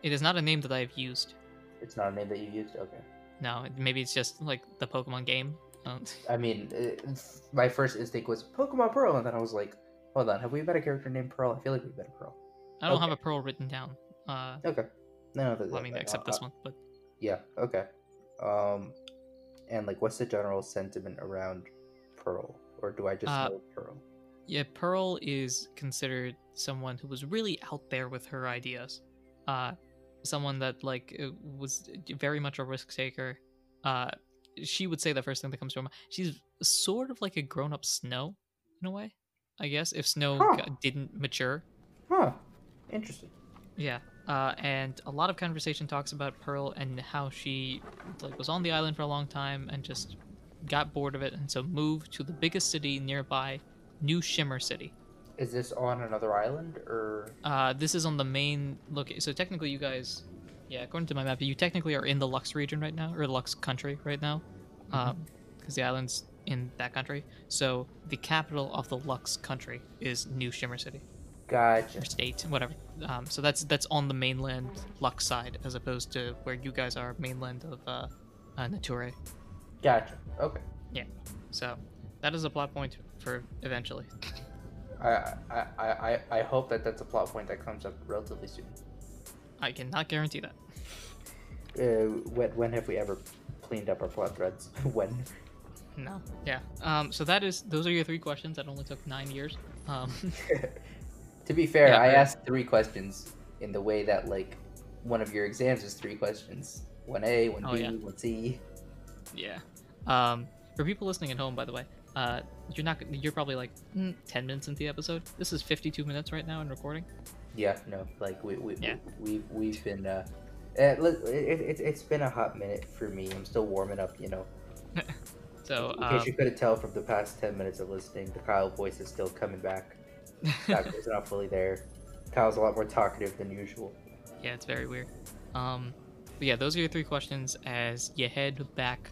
it is not a name that I've used. it's not a name that you used? Okay. No, maybe it's just like the Pokemon game. Um, [LAUGHS] I mean, it, my first instinct was Pokemon Pearl, and then I was like, hold on, have we met a character named Pearl? I feel like we've met a Pearl. I don't have a Pearl written down. Uh, Okay. No, no, well, I mean, except this one, but Yeah. Okay. Um, and like, what's the general sentiment around Pearl, or do I just Uh, know Pearl? Yeah, Pearl is considered someone who was really out there with her ideas. Uh, someone that like was very much a risk taker. Uh, she would say the first thing that comes to her mind. She's sort of like a grown-up Snow in a way, I guess. If Snow Huh. didn't mature, Huh. Interesting. yeah. Uh, and a lot of conversation talks about Pearl and how she like was on the island for a long time and just got bored of it, and so moved to the biggest city nearby, New Shimmer City. Is this on another island, or Uh, this is on the main location. So technically, you guys, yeah, according to my map, you technically are in the Lux region right now, or Lux country right now, um, because the island's in that country. So the capital of the Lux country is New Shimmer City gotcha? or state, whatever. Um, so that's that's on the mainland Lux side, as opposed to where you guys are, mainland of uh, uh, Nature. Gotcha. Okay. Yeah. So that is a plot point for eventually. [LAUGHS] I, I, I, I- hope that that's a plot point that comes up relatively soon. I cannot guarantee that. Uh, when, when have we ever cleaned up our plot threads? [LAUGHS] when? No. Yeah. Um. So that is those are your three questions. That only took nine years. Um. [LAUGHS] [LAUGHS] to be fair, Yeah, I asked three questions in the way that like one of your exams is three questions. One A, one B, yeah. one C. Yeah. Um, for people listening at home, by the way, uh, you're not. You're probably like mm, ten minutes into the episode. This is 52 minutes right now in recording. Yeah, no, like we we Yeah. we we've, we've been uh, eh, look, it, it, it's been a hot minute for me. I'm still warming up, you know. [LAUGHS] So In um, case you couldn't tell from the past ten minutes of listening, the Kyle voice is still coming back. [LAUGHS] Scott is not fully there. Kyle's a lot more talkative than usual. yeah, it's very weird. Um, but yeah, those are your three questions as you head back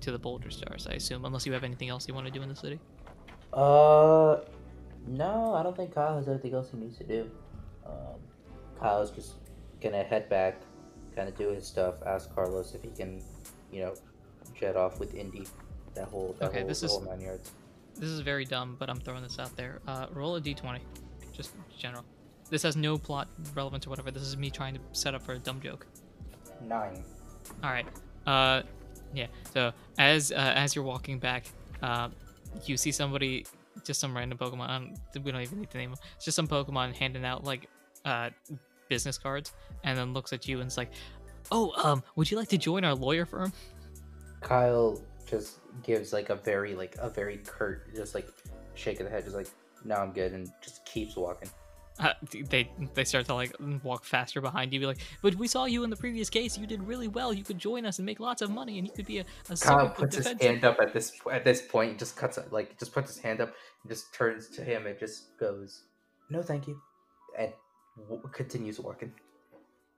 to the Boulder Stars. I assume, unless you have anything else you want to do in the city. Uh, no, I don't think Kyle has anything else he needs to do. Um, Kyle's just gonna head back, kind of do his stuff. Ask Carlos if he can, you know, jet off with Indy. That whole that Okay, whole, this is- whole nine yards. This is very dumb, but I'm throwing this out there. Uh, roll a d20, just general. This has no plot relevance or whatever. This is me trying to set up for a dumb joke. Nine. All right. Uh, yeah. So as uh, as you're walking back, uh, you see somebody, just some random Pokemon. Don't, we don't even need to name them. It's just some Pokemon handing out like uh business cards, and then looks at you and is like, "Oh, um, would you like to join our lawyer firm?" Kyle just gives like a very like a very curt, just like shake of the head, just like no, I'm good, and just keeps walking. Uh, they they start to like walk faster behind you, be like, "But we saw you in the previous case. You did really well. You could join us and make lots of money, and you could be a, a Kyle puts his hand up at this at this point, just cuts like just puts his hand up, and just turns to him and just goes, "No, thank you," and w- continues walking.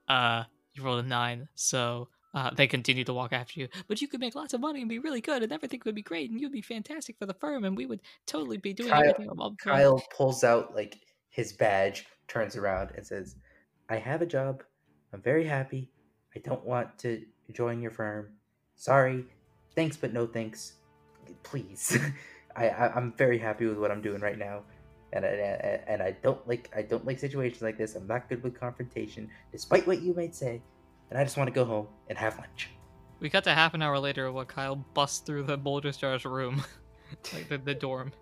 uh you rolled a nine so uh, they continue to walk after you but you could make lots of money and be really good and everything would be great and you'd be fantastic for the firm and we would totally be doing Kyle- everything. Kyle pulls out like his badge, turns around, and says, "I have a job. I'm very happy. I don't want to join your firm. Sorry. Thanks, but no thanks. Please. [LAUGHS] I, I I'm very happy with what I'm doing right now." And I, and- and I don't like I don't like situations like this. I'm not good with confrontation, despite what you might say. And I just want to go home and have lunch. we cut to half an hour later while kyle busts through the boulder stars room [LAUGHS] like the, the dorm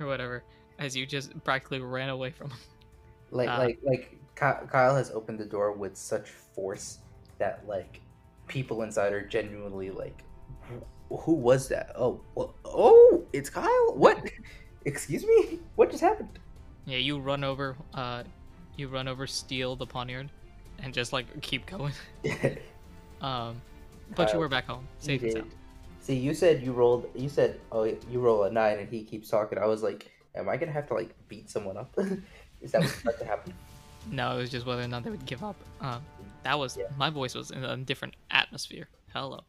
or whatever as you just practically ran away from him Like Ah. like like Kyle has opened the door with such force that like people inside are genuinely like, who was that? Oh, wh- oh, it's Kyle. What? [LAUGHS] Excuse me. What just happened? yeah you run over uh you run over steal the poniard and just like keep going [LAUGHS] um but you were back home safe and sound See, you said you rolled. You said, oh, you roll a nine, and he keeps talking. I was like, am I gonna have to like beat someone up? [LAUGHS] Is that what's about to happen? No, it was just whether or not they would give up. Um, that was Yeah. my voice was in a different atmosphere. Hello.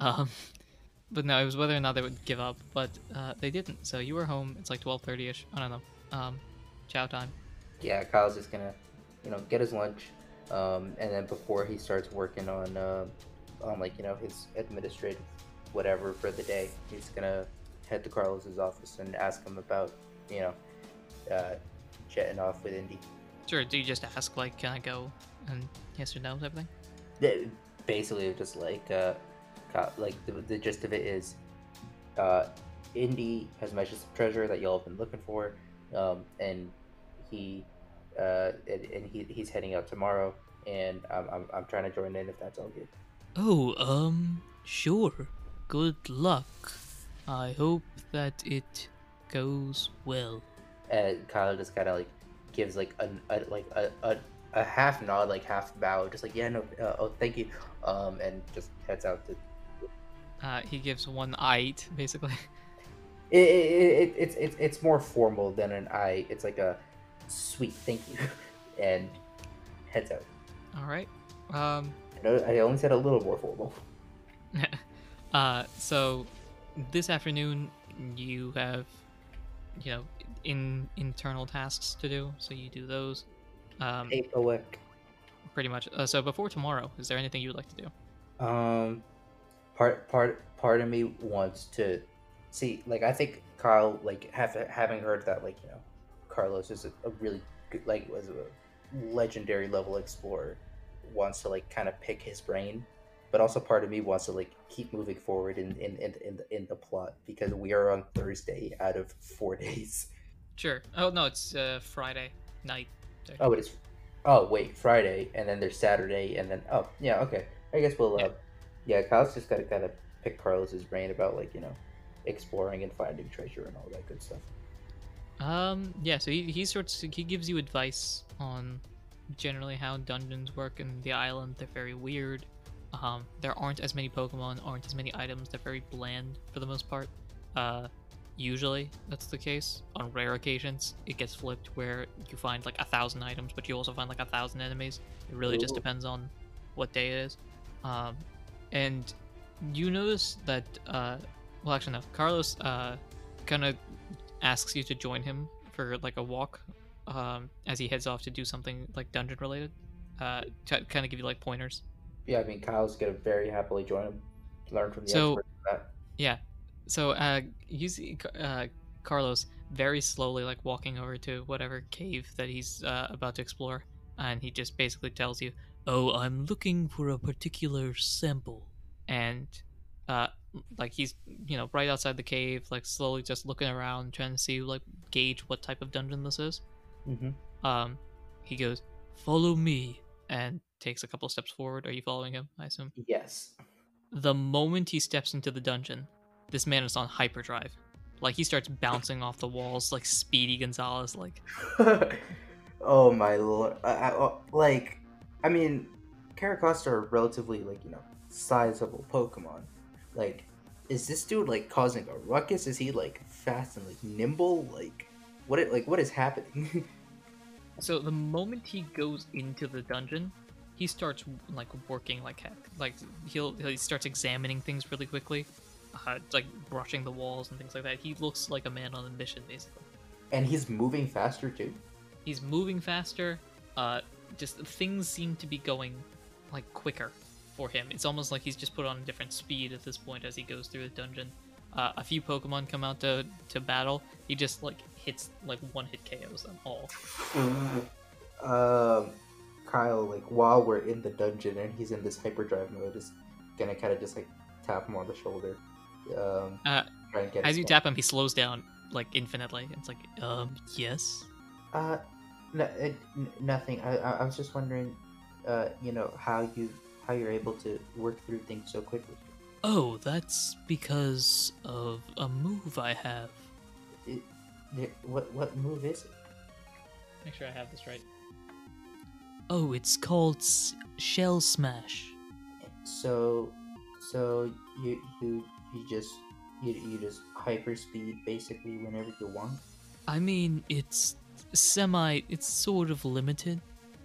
Um, [LAUGHS] but no, it was whether or not they would give up. But uh, they didn't. So you were home. It's like twelve thirty ish. I don't know. Um, chow time. yeah, Kyle's just gonna, you know, get his lunch, um, and then before he starts working on, uh, on like you know his administrative whatever for the day, he's gonna head to Carlos's office and ask him about, you know, uh, jetting off with Indy. Sure. Do you just ask like, can I go? And yes or no type of thing. Th- Basically, just like, uh, like the, the gist of it is, uh, Indy has mentioned some treasure that y'all have been looking for, um, and he, uh, and, and he, he's heading out tomorrow, and I'm, I'm, I'm trying to join in if that's all good. Oh, um, sure. Good luck. I hope that it goes well. And Kyle just kind of like gives like a, a like a, a, a half nod, like half bow, just like yeah, no, uh, oh, thank you, um, and just heads out to. Uh, he gives one eye basically. [LAUGHS] It, it, it, it's it's it's more formal than an I. It's like a sweet thank you, [LAUGHS] and heads out. All right. Um, I I only said a little more formal. [LAUGHS] uh, so this afternoon you have, you know, in internal tasks to do. So you do those. Um, Paperwork. pretty much. Uh, so before tomorrow, is there anything you'd like to do? Um, part part part of me wants to see. Like, I think Kyle, like, have, having heard that, like, you know, Carlos is a, a really good, like, was a legendary level explorer, wants to like kind of pick his brain. But also, part of me wants to like keep moving forward in in in, in, the, in the plot because we are on Thursday out of four [LAUGHS] days. Sure. Oh no, it's uh, Friday night. there. Oh, it is. Oh, wait, Friday, and then there's Saturday, and then oh, yeah, okay. I guess we'll. Uh, yeah, Kyle's just got to kind of pick Carlos's brain about like you know, exploring and finding treasure and all that good stuff. Um, yeah. So he he sorts he gives you advice on generally how dungeons work in the island. They're very weird. Um, there aren't as many Pokemon, aren't as many items. They're very bland for the most part. Uh, usually that's the case. On rare occasions, it gets flipped where you find like a thousand items, but you also find like a thousand enemies. It really just depends on what day it is. Um, and you notice that uh, well, actually no, Carlos uh, kind of asks you to join him for like a walk um, as he heads off to do something like dungeon related, uh, to kind of give you like pointers. Yeah, I mean, Kyle's gonna very happily join him. Learn from the So-. Yeah. So uh, you see uh, Carlos very slowly like walking over to whatever cave that he's uh, about to explore, and he just basically tells you, Oh, I'm looking for a particular sample. and uh, like he's you know right outside the cave, like slowly just looking around, trying to see like gauge what type of dungeon this is. Mhm. Um, he goes, "Follow me," and takes a couple steps forward. Are you following him? I assume. Yes. The moment he steps into the dungeon, this man is on hyperdrive. Like he starts bouncing off the walls like Speedy Gonzalez. Like [LAUGHS] oh my lord! I, I, like, I mean, Carracosta are relatively like you know sizable Pokemon. Like, is this dude like causing a ruckus? Is he like fast and like nimble? Like, what? It, like, what is happening? [LAUGHS] so, the moment he goes into the dungeon, he starts like working like heck. Like he'll he starts examining things really quickly, uh, like brushing the walls and things like that. He looks like a man on a mission, basically. and he's moving faster too. He's moving faster. Uh, just things seem to be going like quicker for him. It's almost like he's just put on a different speed at this point as he goes through the dungeon. Uh, a few Pokemon come out to to battle. He just like hits like one hit KOs them all. [LAUGHS] um, Kyle, like while we're in the dungeon and he's in this hyperdrive mode, is gonna kind of just like tap him on the shoulder. Um, Uh, try and get As you tap him, he slows down like infinitely. It's like Um, yes? Uh, no, uh, n- nothing. I, I, I was just wondering, uh, you know, how you how you're able to work through things so quickly. Oh, that's because of a move I have. It, it, what what move is it? make sure I have this right. Oh, it's called S- Shell Smash. So, so you you you just you, you just hyperspeed basically whenever you want. I mean, it's semi. It's sort of limited.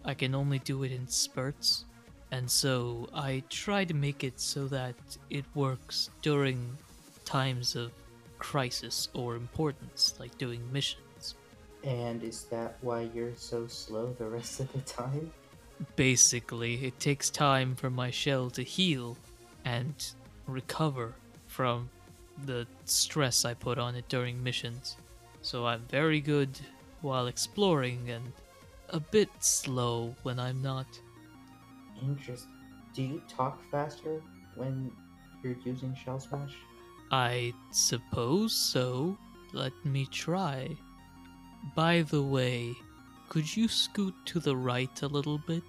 I can only do it in spurts. And so I try to make it so that it works during times of crisis or importance, like doing missions. And is that why you're so slow the rest of the time? Basically, it takes time for my shell to heal and recover from the stress I put on it during missions. So I'm very good while exploring and a bit slow when I'm not. Interest. Do you talk faster when you're using Shell Smash? I suppose so. Let me try. By the way, could you scoot to the right a little bit?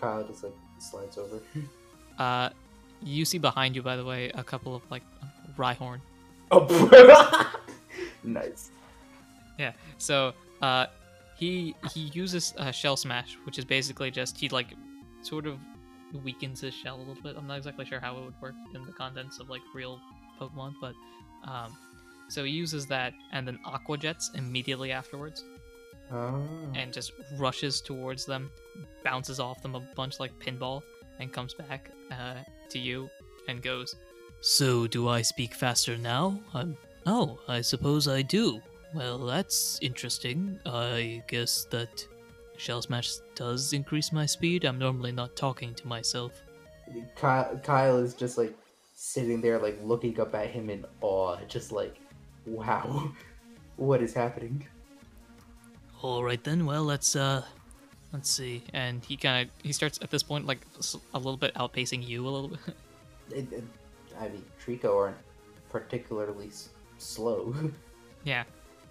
Kyle just like slides over. [LAUGHS] Uh, you see behind you, by the way, a couple of like Rhyhorn. Oh, [LAUGHS] nice. Yeah. So uh, he he uses uh, Shell Smash, which is basically just he like sort of weakens his shell a little bit. I'm not exactly sure how it would work in the contents of like real Pokemon, but um, so he uses that and then Aqua Jets immediately afterwards, Oh. and just rushes towards them, bounces off them a bunch like pinball, and comes back uh, to you and goes, So, do I speak faster now? I'm. Oh, I suppose I do. Well, that's interesting. I guess that Shell Smash does increase my speed. I'm normally not talking to myself. Kyle, Kyle is just like sitting there, like looking up at him in awe, just like, wow, [LAUGHS] what is happening? Alright then, well, let's, uh. let's see, and he kind of he starts at this point like a little bit outpacing you a little bit. [LAUGHS] It, it, I mean, Treecko aren't particularly s- slow. [LAUGHS] Yeah.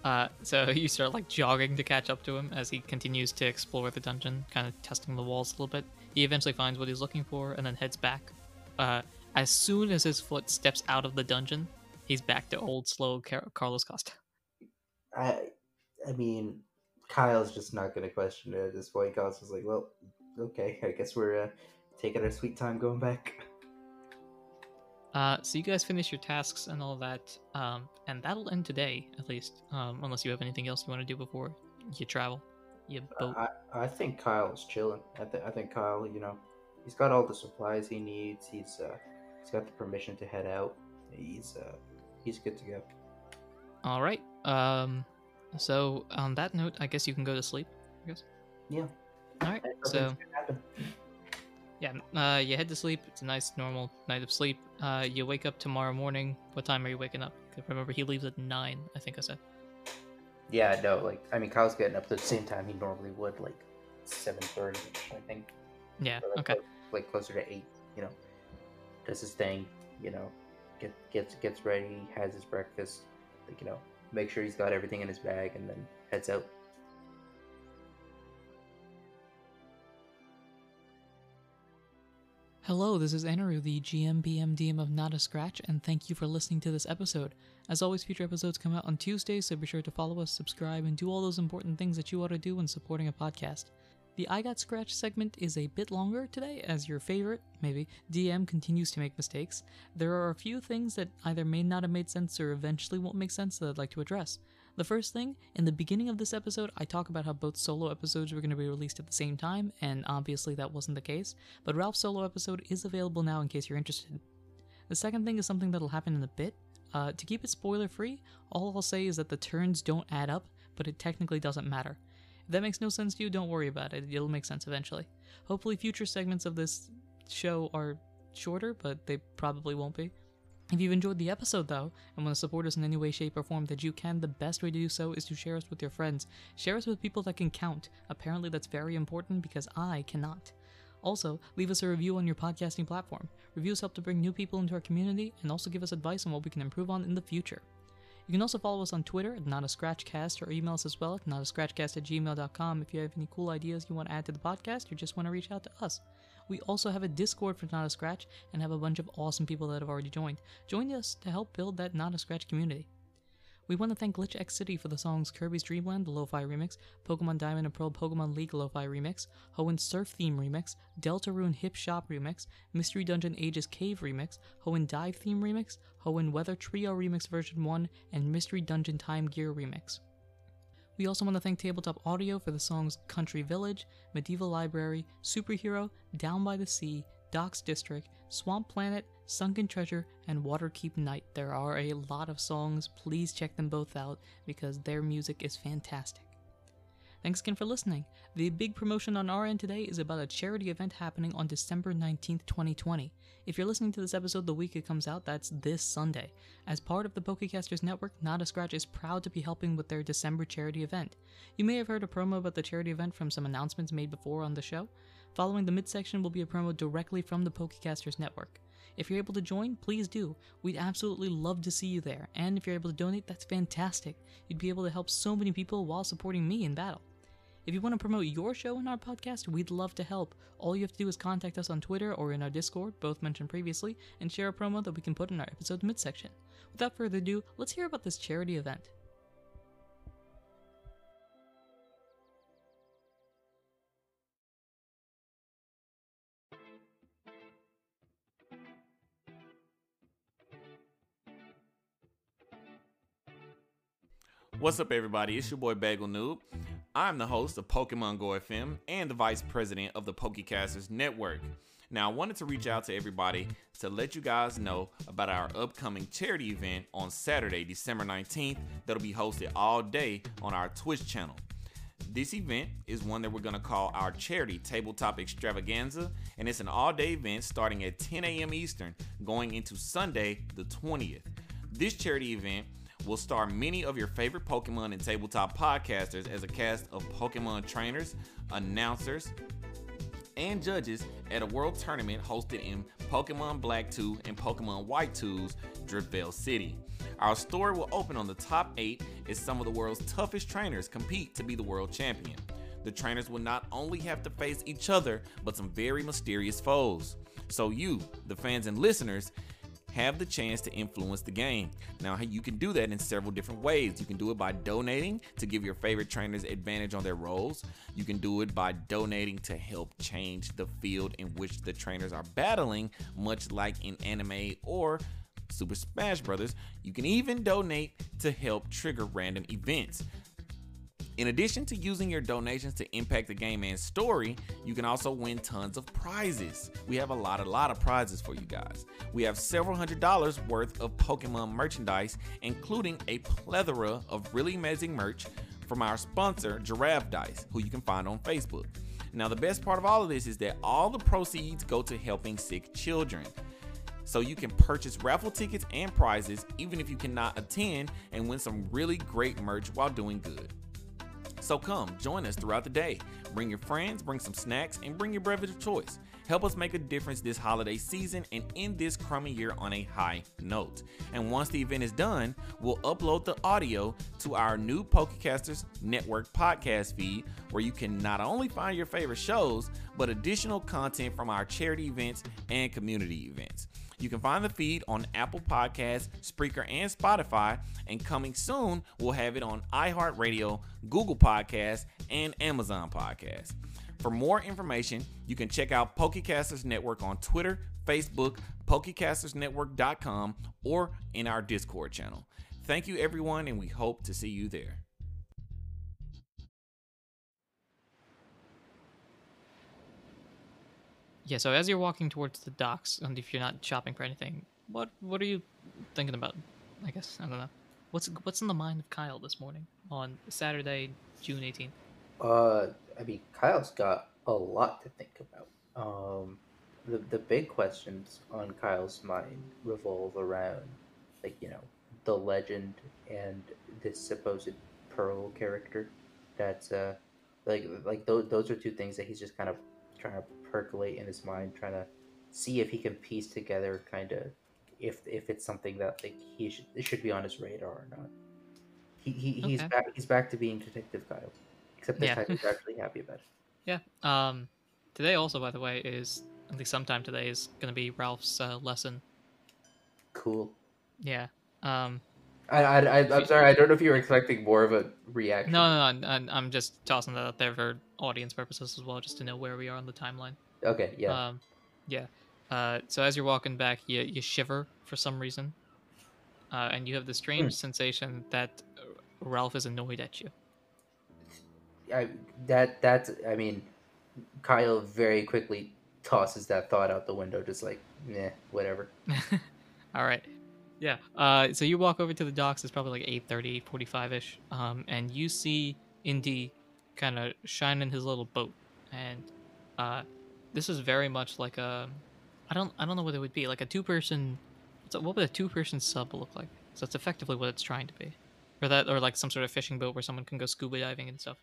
Uh, so you start like jogging to catch up to him as he continues to explore the dungeon, kind of testing the walls a little bit. He eventually finds what he's looking for and then heads back. Uh, as soon as his foot steps out of the dungeon, he's back to old slow Car- Carlos Costa. I, I mean, Kyle's just not gonna question it at this point. Just like, well, okay, I guess we're uh, taking our sweet time going back. Uh, so you guys finish your tasks and all that, um, and that'll end today at least, um, unless you have anything else you want to do before you travel. You boat. I, I think Kyle's chilling. I, th- I think Kyle, you know, he's got all the supplies he needs. He's uh, he's got the permission to head out. He's uh, he's good to go. All right. Um, so on that note, I guess you can go to sleep. I guess. Yeah. All right. So yeah, uh, you head to sleep. It's a nice normal night of sleep. Uh, you wake up tomorrow morning. What time are you waking up? Remember, he leaves at nine. I think I said. Yeah, no, like I mean, Kyle's getting up at the same time he normally would, like seven thirty, I think. Yeah. like, Okay. clo- Like closer to eight, you know. Does his thing, you know, get gets gets ready, has his breakfast, like you know, make sure he's got everything in his bag, and then heads out. Hello, this is Anaru, the GM BM DM of Not a Scratch, and thank you for listening to this episode. As always, future episodes come out on Tuesdays, so be sure to follow us, subscribe, and do all those important things that you ought to do when supporting a podcast. The I Got Scratch segment is a bit longer today, as your favorite, maybe, DM continues to make mistakes. There are a few things that either may not have made sense or eventually won't make sense that I'd like to address. The first thing, in the beginning of this episode, I talk about how both solo episodes were going to be released at the same time, and obviously that wasn't the case, but Ralph's solo episode is available now in case you're interested. The second thing is something that'll happen in a bit. Uh, to keep it spoiler free, all I'll say is that the turns don't add up, but it technically doesn't matter. If that makes no sense to you, don't worry about it, it'll make sense eventually. Hopefully, future segments of this show are shorter, but they probably won't be. If you've enjoyed the episode, though, and want to support us in any way, shape, or form that you can, the best way to do so is to share us with your friends. Share us with people that can count. Apparently, that's very important because I cannot. Also, leave us a review on your podcasting platform. Reviews help to bring new people into our community and also give us advice on what we can improve on in the future. You can also follow us on Twitter at Not a Scratchcast or email us as well at notascratchcast at gmail.com if you have any cool ideas you want to add to the podcast or just want to reach out to us. We also have a Discord for Not a Scratch and have a bunch of awesome people that have already joined. Join us to help build that Not a Scratch community. We want to thank GlitchxCity for the songs Kirby's Dream Land, the Lo-Fi remix, Pokemon Diamond and Pearl Pokemon League Lo-Fi remix, Hoenn Surf Theme remix, Deltarune Hip Shop remix, Mystery Dungeon Aegis Cave remix, Hoenn Dive Theme remix, Hoenn Weather Trio remix version 1, and Mystery Dungeon Time Gear remix. We also want to thank Tabletop Audio for the songs Country Village, Medieval Library, Superhero, Down by the Sea, Docks District, Swamp Planet, Sunken Treasure, and Waterkeep Night. There are a lot of songs. Please check them both out because their music is fantastic. Thanks again for listening. The big promotion on our end today is about a charity event happening on December 19th, 2020. If you're listening to this episode the week it comes out, that's this Sunday. As part of the Pokecasters Network, Not a Scratch is proud to be helping with their December charity event. You may have heard a promo about the charity event from some announcements made before on the show. Following the midsection will be a promo directly from the Pokecasters Network. If you're able to join, please do. We'd absolutely love to see you there, and if you're able to donate, that's fantastic. You'd be able to help so many people while supporting me in battle. If you want to promote your show in our podcast, we'd love to help. All you have to do is contact us on Twitter or in our Discord, both mentioned previously, and share a promo that we can put in our episode midsection. Without further ado, let's hear about this charity event. What's up, everybody? It's your boy Bagel Noob. I'm the host of Pokemon Go FM and the vice president of the Pokecasters Network. Now, I wanted to reach out to everybody to let you guys know about our upcoming charity event on Saturday, December 19th, that'll be hosted all day on our Twitch channel. This event is one that we're going to call our charity tabletop extravaganza, and it's an all day event starting at 10 a.m. Eastern, going into Sunday, the 20th. This charity event will star many of your favorite Pokemon and tabletop podcasters as a cast of Pokemon trainers, announcers, and judges at a world tournament hosted in Pokemon Black 2 and Pokemon White 2's Driftveil City. Our story will open on the top 8 as some of the world's toughest trainers compete to be the world champion. The trainers will not only have to face each other, but some very mysterious foes. So, you, the fans and listeners, have the chance to influence the game. Now, you can do that in several different ways. You can do it by donating to give your favorite trainers advantage on their roles. You can do it by donating to help change the field in which the trainers are battling, much like in anime or Super Smash Brothers. You can even donate to help trigger random events. In addition to using your donations to impact the game and story, you can also win tons of prizes. We have a lot, a lot of prizes for you guys. We have several hundred dollars worth of Pokemon merchandise, including a plethora of really amazing merch from our sponsor, Giraffe Dice, who you can find on Facebook. Now, the best part of all of this is that all the proceeds go to helping sick children. So you can purchase raffle tickets and prizes even if you cannot attend and win some really great merch while doing good. So come, join us throughout the day. Bring your friends, bring some snacks, and bring your beverage of choice. Help us make a difference this holiday season and end this crummy year on a high note. And once the event is done, we'll upload the audio to our new Pokecasters Network podcast feed where you can not only find your favorite shows, but additional content from our charity events and community events. You can find the feed on Apple Podcasts, Spreaker, and Spotify. And coming soon, we'll have it on iHeartRadio, Google Podcasts, and Amazon Podcasts. For more information, you can check out Pokecasters Network on Twitter, Facebook, PokecastersNetwork.com, or in our Discord channel. Thank you, everyone, and we hope to see you there. Yeah, so as you're walking towards the docks, and if you're not shopping for anything, what what are you thinking about? I guess I don't know. What's what's in the mind of Kyle this morning on Saturday, June 18th? Uh, I mean, Kyle's got a lot to think about. Um, the the big questions on Kyle's mind revolve around, like you know, the legend and this supposed Pearl character. That's uh, like like those those are two things that he's just kind of trying to percolate in his mind, trying to see if he can piece together kind of if if it's something that like he should it should be on his radar or not. He, he he's Okay. back he's back to being Detective Kyle, except this Yeah. time he's actually happy about it. [LAUGHS] Yeah. Um, today also, by the way, is at least sometime today is gonna be Ralph's uh, lesson. Cool. Yeah. Um, I, I, I I'm sorry. I don't know if you were expecting more of a reaction. no, no, no, I'm, I'm just tossing that out there for audience purposes as well, just to know where we are on the timeline. Okay. Yeah. Um, yeah. Uh, so as you're walking back, you you shiver for some reason, uh, and you have the strange Hmm. sensation that Ralph is annoyed at you. I that that's. I mean, Kyle very quickly tosses that thought out the window, just like, nah, whatever. [LAUGHS] All right. Yeah. Uh, so you walk over to the docks. It's probably like 8:30, 8:45ish, um, and you see Indy kind of shining in his little boat, and uh, this is very much like a, I don't, I don't know what it would be, like a two-person. So what would a two-person sub look like? So that's effectively what it's trying to be, or that, or like some sort of fishing boat where someone can go scuba diving and stuff.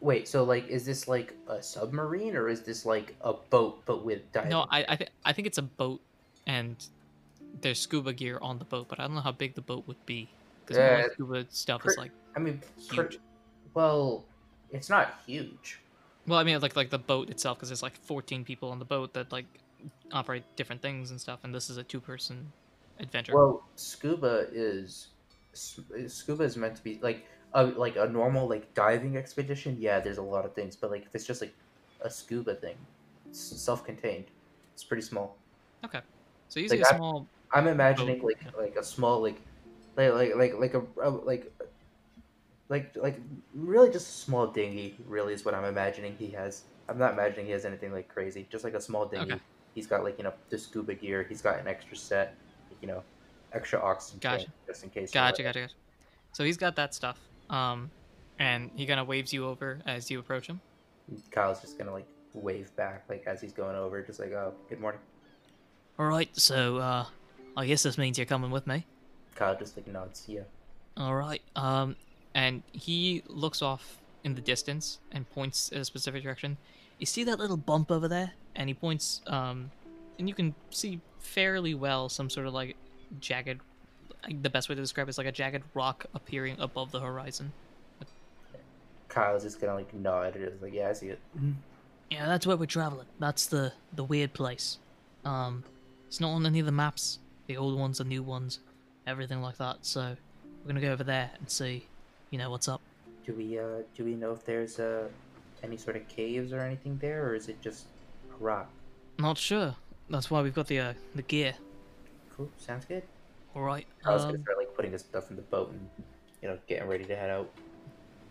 Wait. So like, is this like a submarine or is this like a boat but with diving? No, I, I think, I think it's a boat, and there's scuba gear on the boat, but I don't know how big the boat would be because Uh, scuba stuff pre- is like. I mean, per- well, it's not huge. Well, I mean, like like the boat itself, because there's like 14 people on the boat that like operate different things and stuff, and this is a two-person adventure. Well, scuba is scuba is meant to be like a like a normal like diving expedition. Yeah, there's a lot of things, but like if it's just like a scuba thing, it's self-contained. It's pretty small. okay, so see like a small. I'm imagining like like a small like like like like like a, a like like like really just a small dinghy. Really is what I'm imagining he has. I'm not imagining he has anything like crazy. Just like a small dinghy. Okay. He's got like you know the scuba gear. He's got an extra set. You know, extra oxygen Gotcha. just in case. Gotcha, gotcha, gotcha. So he's got that stuff, um, and he kind of waves you over as you approach him. Kyle's just gonna like wave back like as he's going over, just like oh good morning. All right, so uh, I guess this means you're coming with me. Kyle just like nods. Yeah. All right. Um, and he looks off in the distance and points in a specific direction. You see that little bump over there? and he points um and you can see fairly well some sort of like jagged like, the best way to describe it is like a jagged rock appearing above the horizon Kyle's just gonna like nod. and It's like yeah, I see it. Yeah, that's where we're traveling. That's the the weird place. Um, it's not on any of the maps. The old ones, the new ones, everything like that. So we're gonna go over there and see, you know, what's up. Do we uh do we know if there's uh any sort of caves or anything there, or is it just a rock? Not sure. That's why we've got the uh, the gear. Cool, sounds good. All right. I was gonna Um, start like putting his stuff in the boat and you know getting ready to head out.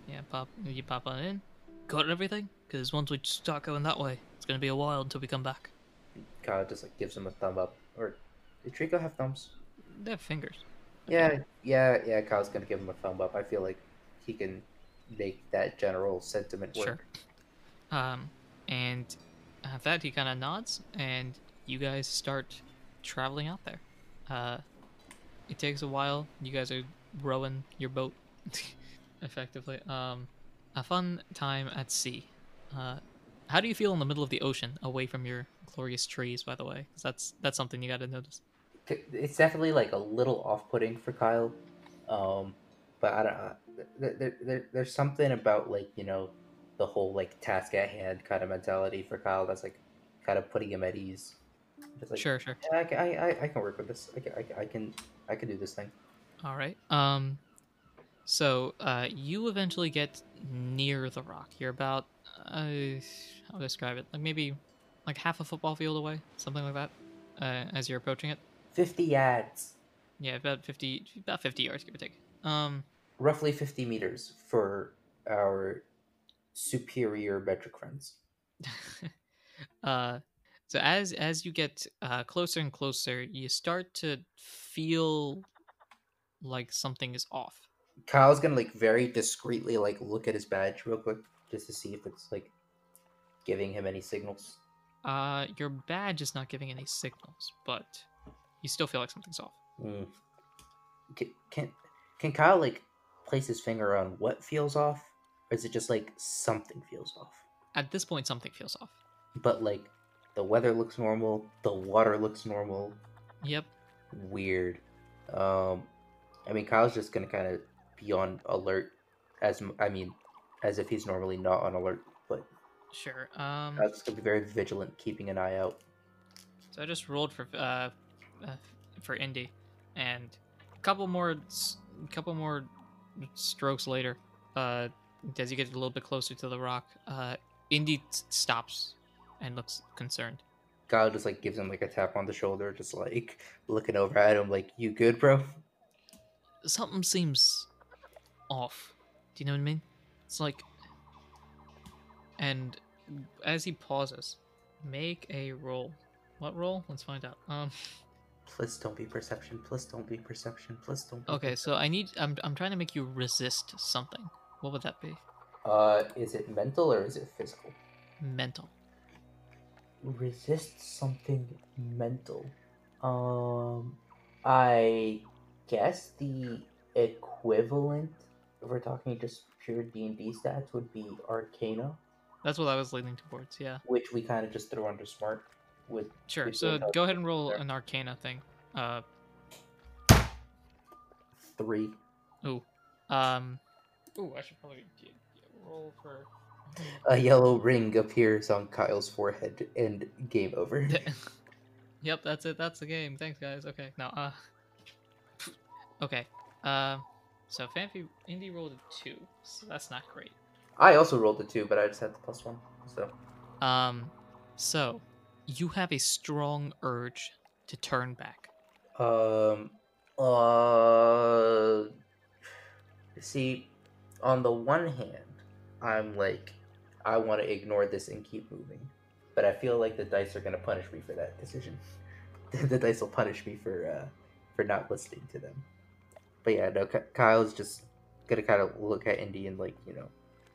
Yeah, pop. You pop on in. Got everything? Because once we start going that way, it's gonna be a while until we come back. Kyle just like gives him a thumb up. Or did Treecko have thumbs? They have fingers. Yeah, yeah, yeah. Kyle's gonna give him a thumb up. I feel like he can make that general sentiment work. Sure. Um, and at that, he kind of nods, and you guys start traveling out there. Uh, it takes a while. You guys are rowing your boat, [LAUGHS] effectively. Um, a fun time at sea. Uh, how do you feel in the middle of the ocean, away from your glorious trees? By the way, 'Cause that's that's something you got to notice. It's definitely like a little off-putting for Kyle, um, but I don't. Uh, there, there, there, there's something about like you know, the whole like task at hand kind of mentality for Kyle that's like kind of putting him at ease. Like, Sure, sure. Yeah, I, I, I, can work with this. I can, I, I can, I can do this thing. All right. Um, so uh, you eventually get near the rock. You're about, uh, I'll describe it, like maybe like half a football field away, something like that. Uh, as you're approaching it, Fifty yards, yeah, about fifty, about fifty yards, give or take. Um, roughly fifty meters for our superior metric friends. [LAUGHS] uh, so as as you get uh, closer and closer, you start to feel like something is off. Kyle's gonna like very discreetly like look at his badge real quick just to see if it's like giving him any signals. Uh, your badge is not giving any signals, but you still feel like something's off. Mm. Can, can can Kyle like place his finger on what feels off, or is it just like something feels off? At this point, something feels off. But like the weather looks normal, the water looks normal. Yep. Weird. Um, I mean, Kyle's just gonna kind of be on alert, as I mean, as if he's normally not on alert, but Sure. Um, Kyle's just gonna be very vigilant, keeping an eye out. so I just rolled for uh, uh for Indy, and a couple more, s- couple more strokes later, uh, as you get a little bit closer to the rock, uh, Indy t- stops and looks concerned. Kyle just like gives him like a tap on the shoulder, just like looking over at him, like, "You good, bro?" Something seems off. Do you know what I mean? It's like, and as he pauses, make a roll. What roll? Let's find out. Um. Please don't be perception. Please don't be perception. Please don't. Be Okay, so I need. I'm. I'm trying to make you resist something. What would that be? Uh, is it mental or is it physical? Mental. Resist something mental. Um, I guess the equivalent, if we're talking just pure D and D stats, would be Arcana, That's what I was leaning towards. Yeah. which we kind of just throw under Smart. With Sure. Good So go ahead and roll there. an Arcana thing. Uh. three. Ooh. Um. Ooh. I should probably d- d- roll for. A yellow ring appears on Kyle's forehead, and game over. [LAUGHS] [LAUGHS] yep. That's it. That's the game. Thanks, guys. Okay. Now. Uh. [LAUGHS] Okay. Um. so Phanpy Indy rolled a two. So that's not great. I also rolled a two, but I just had the plus one. So Um. So, you have a strong urge to turn back. Um. Uh. See, on the one hand, I'm like, I want to ignore this and keep moving, but I feel like the dice are gonna punish me for that decision. [LAUGHS] the dice will punish me for uh for not listening to them. But yeah, no, Ky- Kyle's just gonna kind of look at Indy and like you know,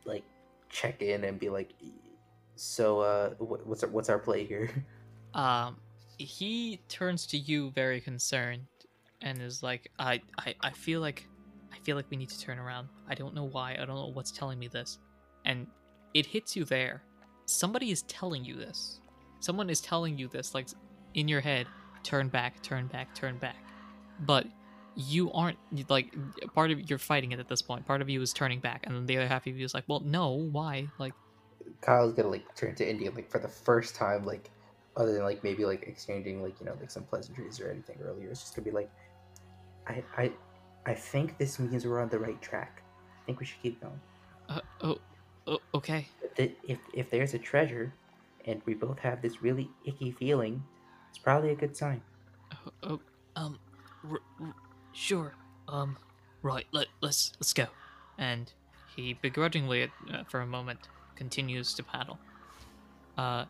like check in and be like, so uh, what's our, what's our play here? [LAUGHS] Um, he turns to you very concerned and is like, I, I, I feel like, I feel like we need to turn around. I don't know why. I don't know what's telling me this. And it hits you there. Somebody is telling you this. Someone is telling you this, like in your head, turn back, turn back, turn back. But you aren't like part of you're fighting it at this point. Part of you is turning back, and then the other half of you is like, well, no, why? Like, Kyle's gonna like turn to Indy like for the first time, like other than like maybe like exchanging like you know like some pleasantries or anything earlier. It's just gonna be like, I I I think this means we're on the right track. I think we should keep going. uh, oh, oh, okay. If the, if if there's a treasure, and we both have this really icky feeling, it's probably a good sign. Oh, oh, Um, r- r- sure. Um, right. Let let's let's go. and He begrudgingly, uh, for a moment, continues to paddle. Uh,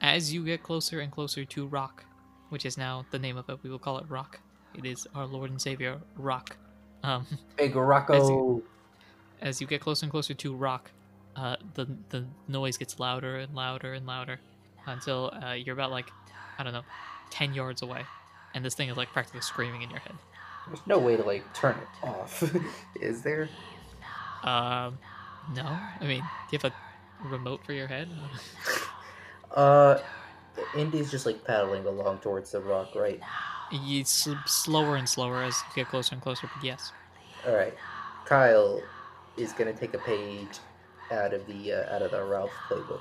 as you get closer and closer to Rock, which is now the name of it, we will call it Rock. It is our Lord and Savior, Rock. Um, Big [LAUGHS] Rocco. as you get closer and closer to Rock, uh, the the noise gets louder and louder and louder until uh, you're about like I don't know, ten yards away, and this thing is like practically screaming in your head. There's no way to like turn it off. [LAUGHS] Is there? Um, no, I mean, do you have a remote for your head? [LAUGHS] Uh, Indy's just like paddling along towards the rock, right? It's slower and slower as you get closer and closer, but yes. All right. Kyle is gonna take a page out of the uh, out of the Ralph playbook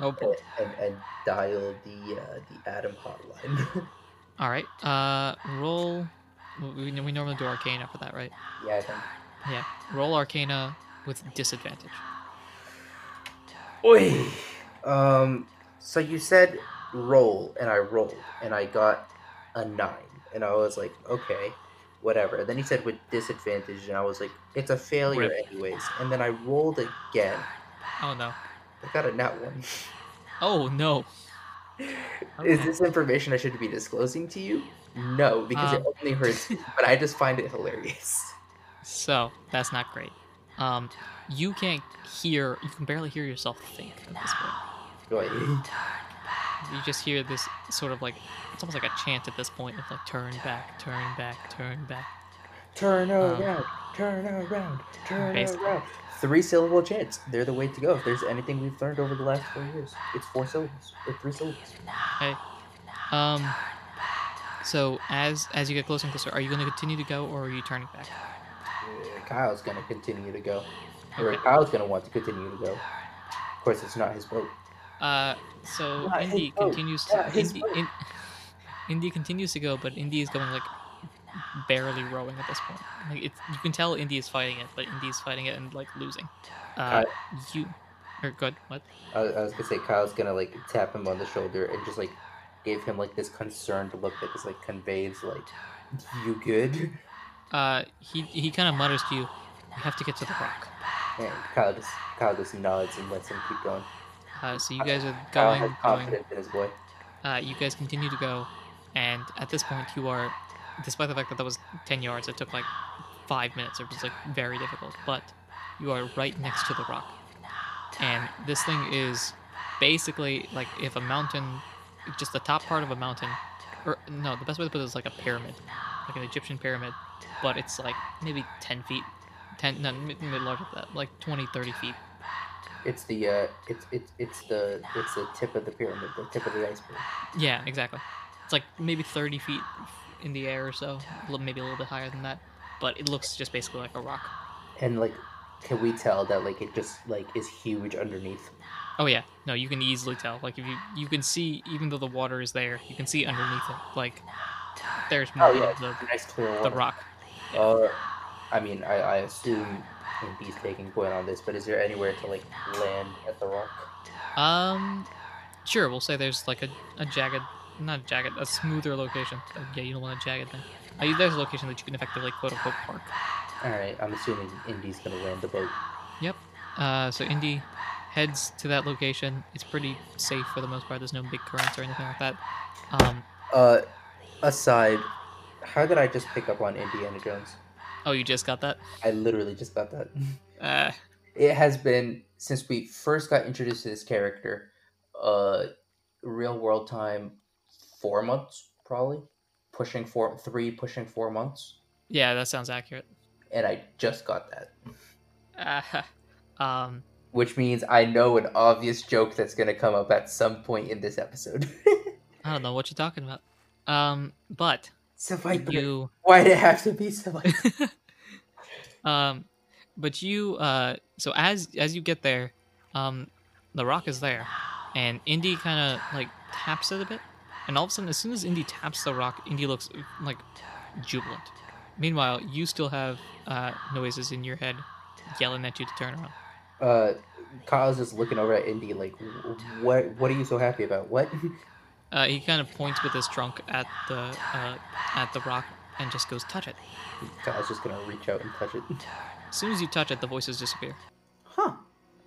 Oh boy. and, and dial the uh, the Adam hotline. [LAUGHS] All right. Uh, roll. We, we normally do Arcana for that, right? yeah, I think. Yeah. Roll Arcana with disadvantage. Oi. Um. So you said roll, and I rolled, and I got a nine, and I was like, okay, whatever. And then he said with disadvantage, and I was like, it's a failure Rip. anyways. And then I rolled again. Oh no. I got a nat one. Oh no. [LAUGHS] Is this information I should be disclosing to you? No, because it Um. only hurts, [LAUGHS] but I just find it hilarious. So that's not great. Um, you can't hear. You can barely hear yourself think at this point. Right. You just hear this sort of like it's almost like a chant at this point of like turn back, turn back, turn back. Turn Um, around, turn around, turn basically. around. Three syllable chants. They're the way to go. If there's anything we've learned over the last four years, it's four syllables or three syllables. Hey, Um. So as as you get closer and closer, are you going to continue to go or are you turning back? Uh, Kyle's gonna continue to go. Or Okay. Kyle's gonna want to continue to go. Of course, it's not his boat. Uh, so Not Indy continues to Not Indy, in, Indy continues to go, but Indy is going like barely rowing at this point. Like it's you can tell Indy is fighting it, but Indy's fighting it and like losing. Uh, you or good what? I, I was gonna say Kyle's gonna like tap him on the shoulder and just like gave him like this concerned look that just like conveys like, "You good?" Uh, he he kind of mutters to you, "You have to get to the rock." And Kyle just Kyle just nods and lets him keep going. Uh, so you guys are Kyle going, going. in his boy. Uh, you guys continue to go, and at this point, you are, despite the fact that that was ten yards, it took like five minutes. It was like very difficult, but you are right next to the rock, and this thing is basically like if a mountain, just the top part of a mountain, or no, the best way to put it is like a pyramid, like an Egyptian pyramid, but it's like maybe ten feet, ten, no, maybe larger than that, like 20, 30 feet. It's the uh, it's it's it's the it's the tip of the pyramid, the tip of the iceberg. Yeah, exactly. It's like maybe 30 feet in the air or so, maybe a little bit higher than that. But it looks just basically like a rock. And like, can we tell that like it just like is huge underneath? Oh yeah, no, you can easily tell. Like if you you can see, even though the water is there, you can see underneath it. Like there's more Oh yeah, of the, nice clear the rock. Uh, I mean, I, I assume Indy's taking point on this, but is there anywhere to like land at the rock? Um, sure, we'll say there's like a, a jagged, not a jagged, a smoother location. Uh, yeah, you don't want a jagged thing. Uh, there's a location that you can effectively quote unquote park. All right, I'm assuming Indy's gonna land the boat. Yep. Uh, so Indy heads to that location. It's pretty safe for the most part. There's no big currents or anything like that. Um, Uh, aside, how did I just pick up on Indiana Jones? Oh, you just got that? I literally just got that. [LAUGHS] Uh, it has been since we first got introduced to this character uh real world time four months probably pushing four three pushing four months yeah, that sounds accurate. and i just got that Uh, [LAUGHS] um, which means i know an obvious joke that's going to come up at some point in this episode [LAUGHS] I don't know what you're talking about. Um, but Survivor. you, [LAUGHS] why'd it have to be Survivor? [LAUGHS] um, but you, uh, so as as you get there, um, the rock is there, and Indy kind of like taps it a bit, and all of a sudden, as soon as Indy taps the rock, Indy looks like jubilant. Meanwhile, you still have uh, noises in your head yelling at you to turn around. uh kyle's just looking over at indy like what what are you so happy about what [LAUGHS] Uh, he kind of points with his trunk at the uh, at the rock and just goes, "Touch it." kyle's just gonna reach out and touch it As soon as you touch it, the voices disappear. Huh.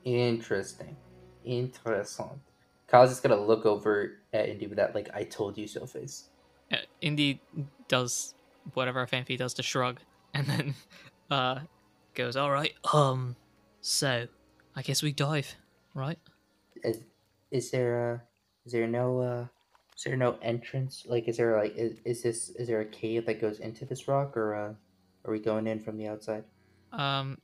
Interesting. Interesting. Kyle's just gonna look over at Indy with that like I told you so face. Uh, Indy does whatever Phanpy does to shrug, and then [LAUGHS] uh, goes, "All right, Um, so I guess we dive, right? Is, is there uh is there no uh is there no entrance? Like is there like is, is this is there a cave that goes into this rock or uh are we going in from the outside? Um,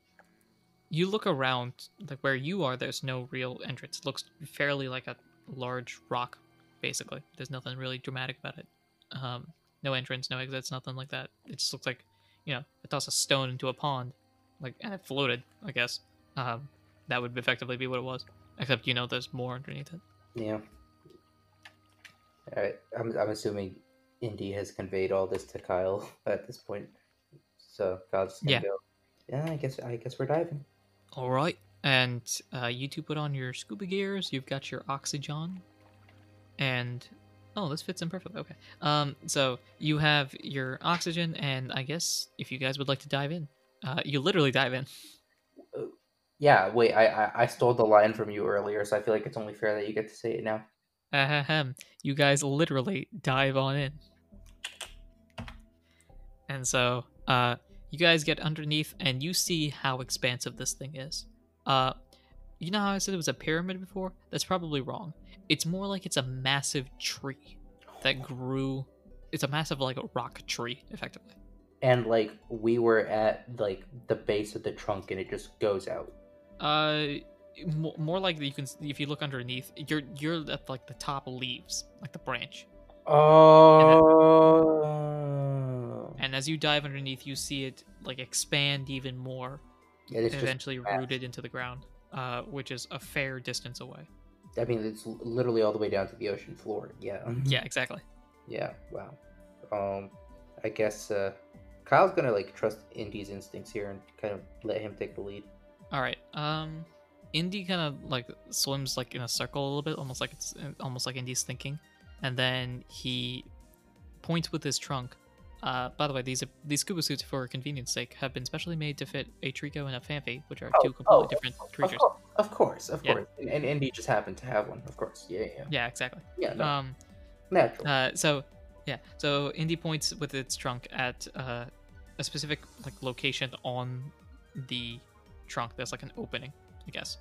you look around, like where you are. There's no real entrance. It looks fairly like a large rock, basically. There's nothing really dramatic about it. Um, no entrance, no exits, nothing like that. It just looks like, you know, I toss a stone into a pond, like and it floated. I guess. Um, that would effectively be what it was. Except you know, there's more underneath it. Yeah. Alright, I'm I'm assuming Indy has conveyed all this to Kyle [LAUGHS] at this point. So Kyle's just gonna Yeah. go. Yeah, I guess I guess we're diving. All right. And uh, you two put on your scuba gears. You've got your oxygen, and oh, this fits in perfectly. Okay. Um, so you have your oxygen, and I guess if you guys would like to dive in, uh, you literally dive in. Yeah, wait, I, I I stole the line from you earlier, so I feel like it's only fair that you get to say it now. Ahem. You guys literally dive on in. And so, uh, you guys get underneath and you see how expansive this thing is. Uh, you know how I said it was a pyramid before? That's probably wrong. It's more like it's a massive tree that grew. It's a massive, like, rock tree, effectively. And like we were at like the base of the trunk and it just goes out. Uh, more like you can, if you look underneath, you're you're at like the top leaves, like the branch. Oh. And as you dive underneath, you see it like expand even more, Yeah, it's and just eventually vast. rooted into the ground, uh, which is a fair distance away. I mean, it's literally all the way down to the ocean floor. Yeah. Yeah, exactly. Yeah. Wow. Um, I guess uh, Kyle's gonna like trust Indy's instincts here and kind of let him take the lead. All right. Um, Indy kind of like swims like in a circle a little bit, almost like it's almost like Indy's thinking, and then he points with his trunk. Uh, by the way, these these scuba suits, for convenience sake, have been specially made to fit a Treecko and a Phanpy, which are Oh, two completely oh, different Of creatures. of course, of Yeah. course. And, and Indy just happened to have one. Of course. Yeah. Yeah. Yeah, exactly. Yeah. No, Um, natural. Uh, so yeah, so Indy points with its trunk at uh, a specific like location on the trunk. There's like an opening, I guess,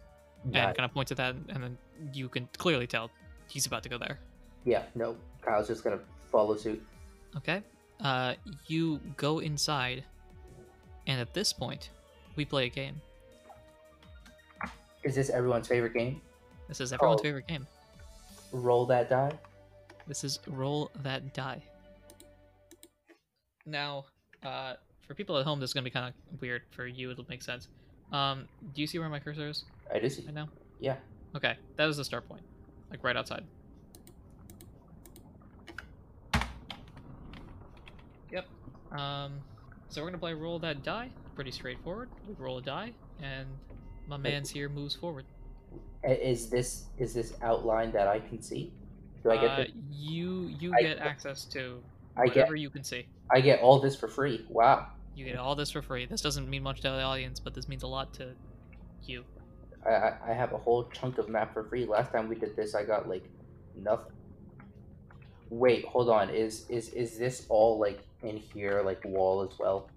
Got and kind of points at that, and then you can clearly tell he's about to go there. Yeah. No. Kyle's just gonna follow suit. Okay, uh, you go inside, and at this point, we play a game. Is this everyone's favorite game? This is everyone's Oh. favorite game. Roll that die. This is roll that die. Now, uh, for people at home, this is gonna be kind of weird. For you, it'll make sense. Um, do you see where my cursor is I do see. right now? Yeah. Okay, that was the start point, like right outside. Yep. Um, so we're gonna play roll that die. Pretty straightforward. We roll a die, and my man's here moves forward. Is this is this outline that I can see? Do I get uh, you you I get get- access to I get whatever you can see. I get all this for free. Wow. You get all this for free. This doesn't mean much to the audience, but this means a lot to you. I, I have a whole chunk of map for free. Last time we did this, I got like nothing. Wait, hold on. Is is is this all like in here, like wall as well?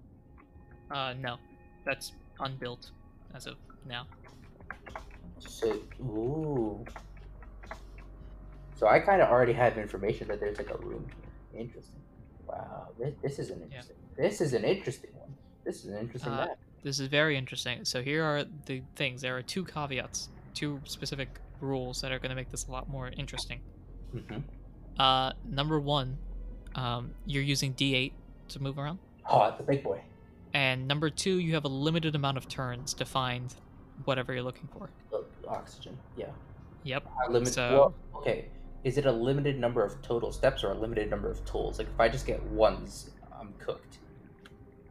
Uh, no, that's unbuilt as of now. So, ooh. So I kind of already have information that there's like a room here. Interesting. Wow, this, this is an interesting. This is an interesting one. This is an interesting Uh, map. This is very interesting. So here are the things. There are two caveats, two specific rules that are going to make this a lot more interesting. hmm Uh, number one, um, you're using D8 to move around, Oh, the big boy. and number two, you have a limited amount of turns to find whatever you're looking for. Oxygen. Yeah. Yep. A limit. So- well, okay. Is it a limited number of total steps or a limited number of tools? Like if I just get ones, I'm cooked.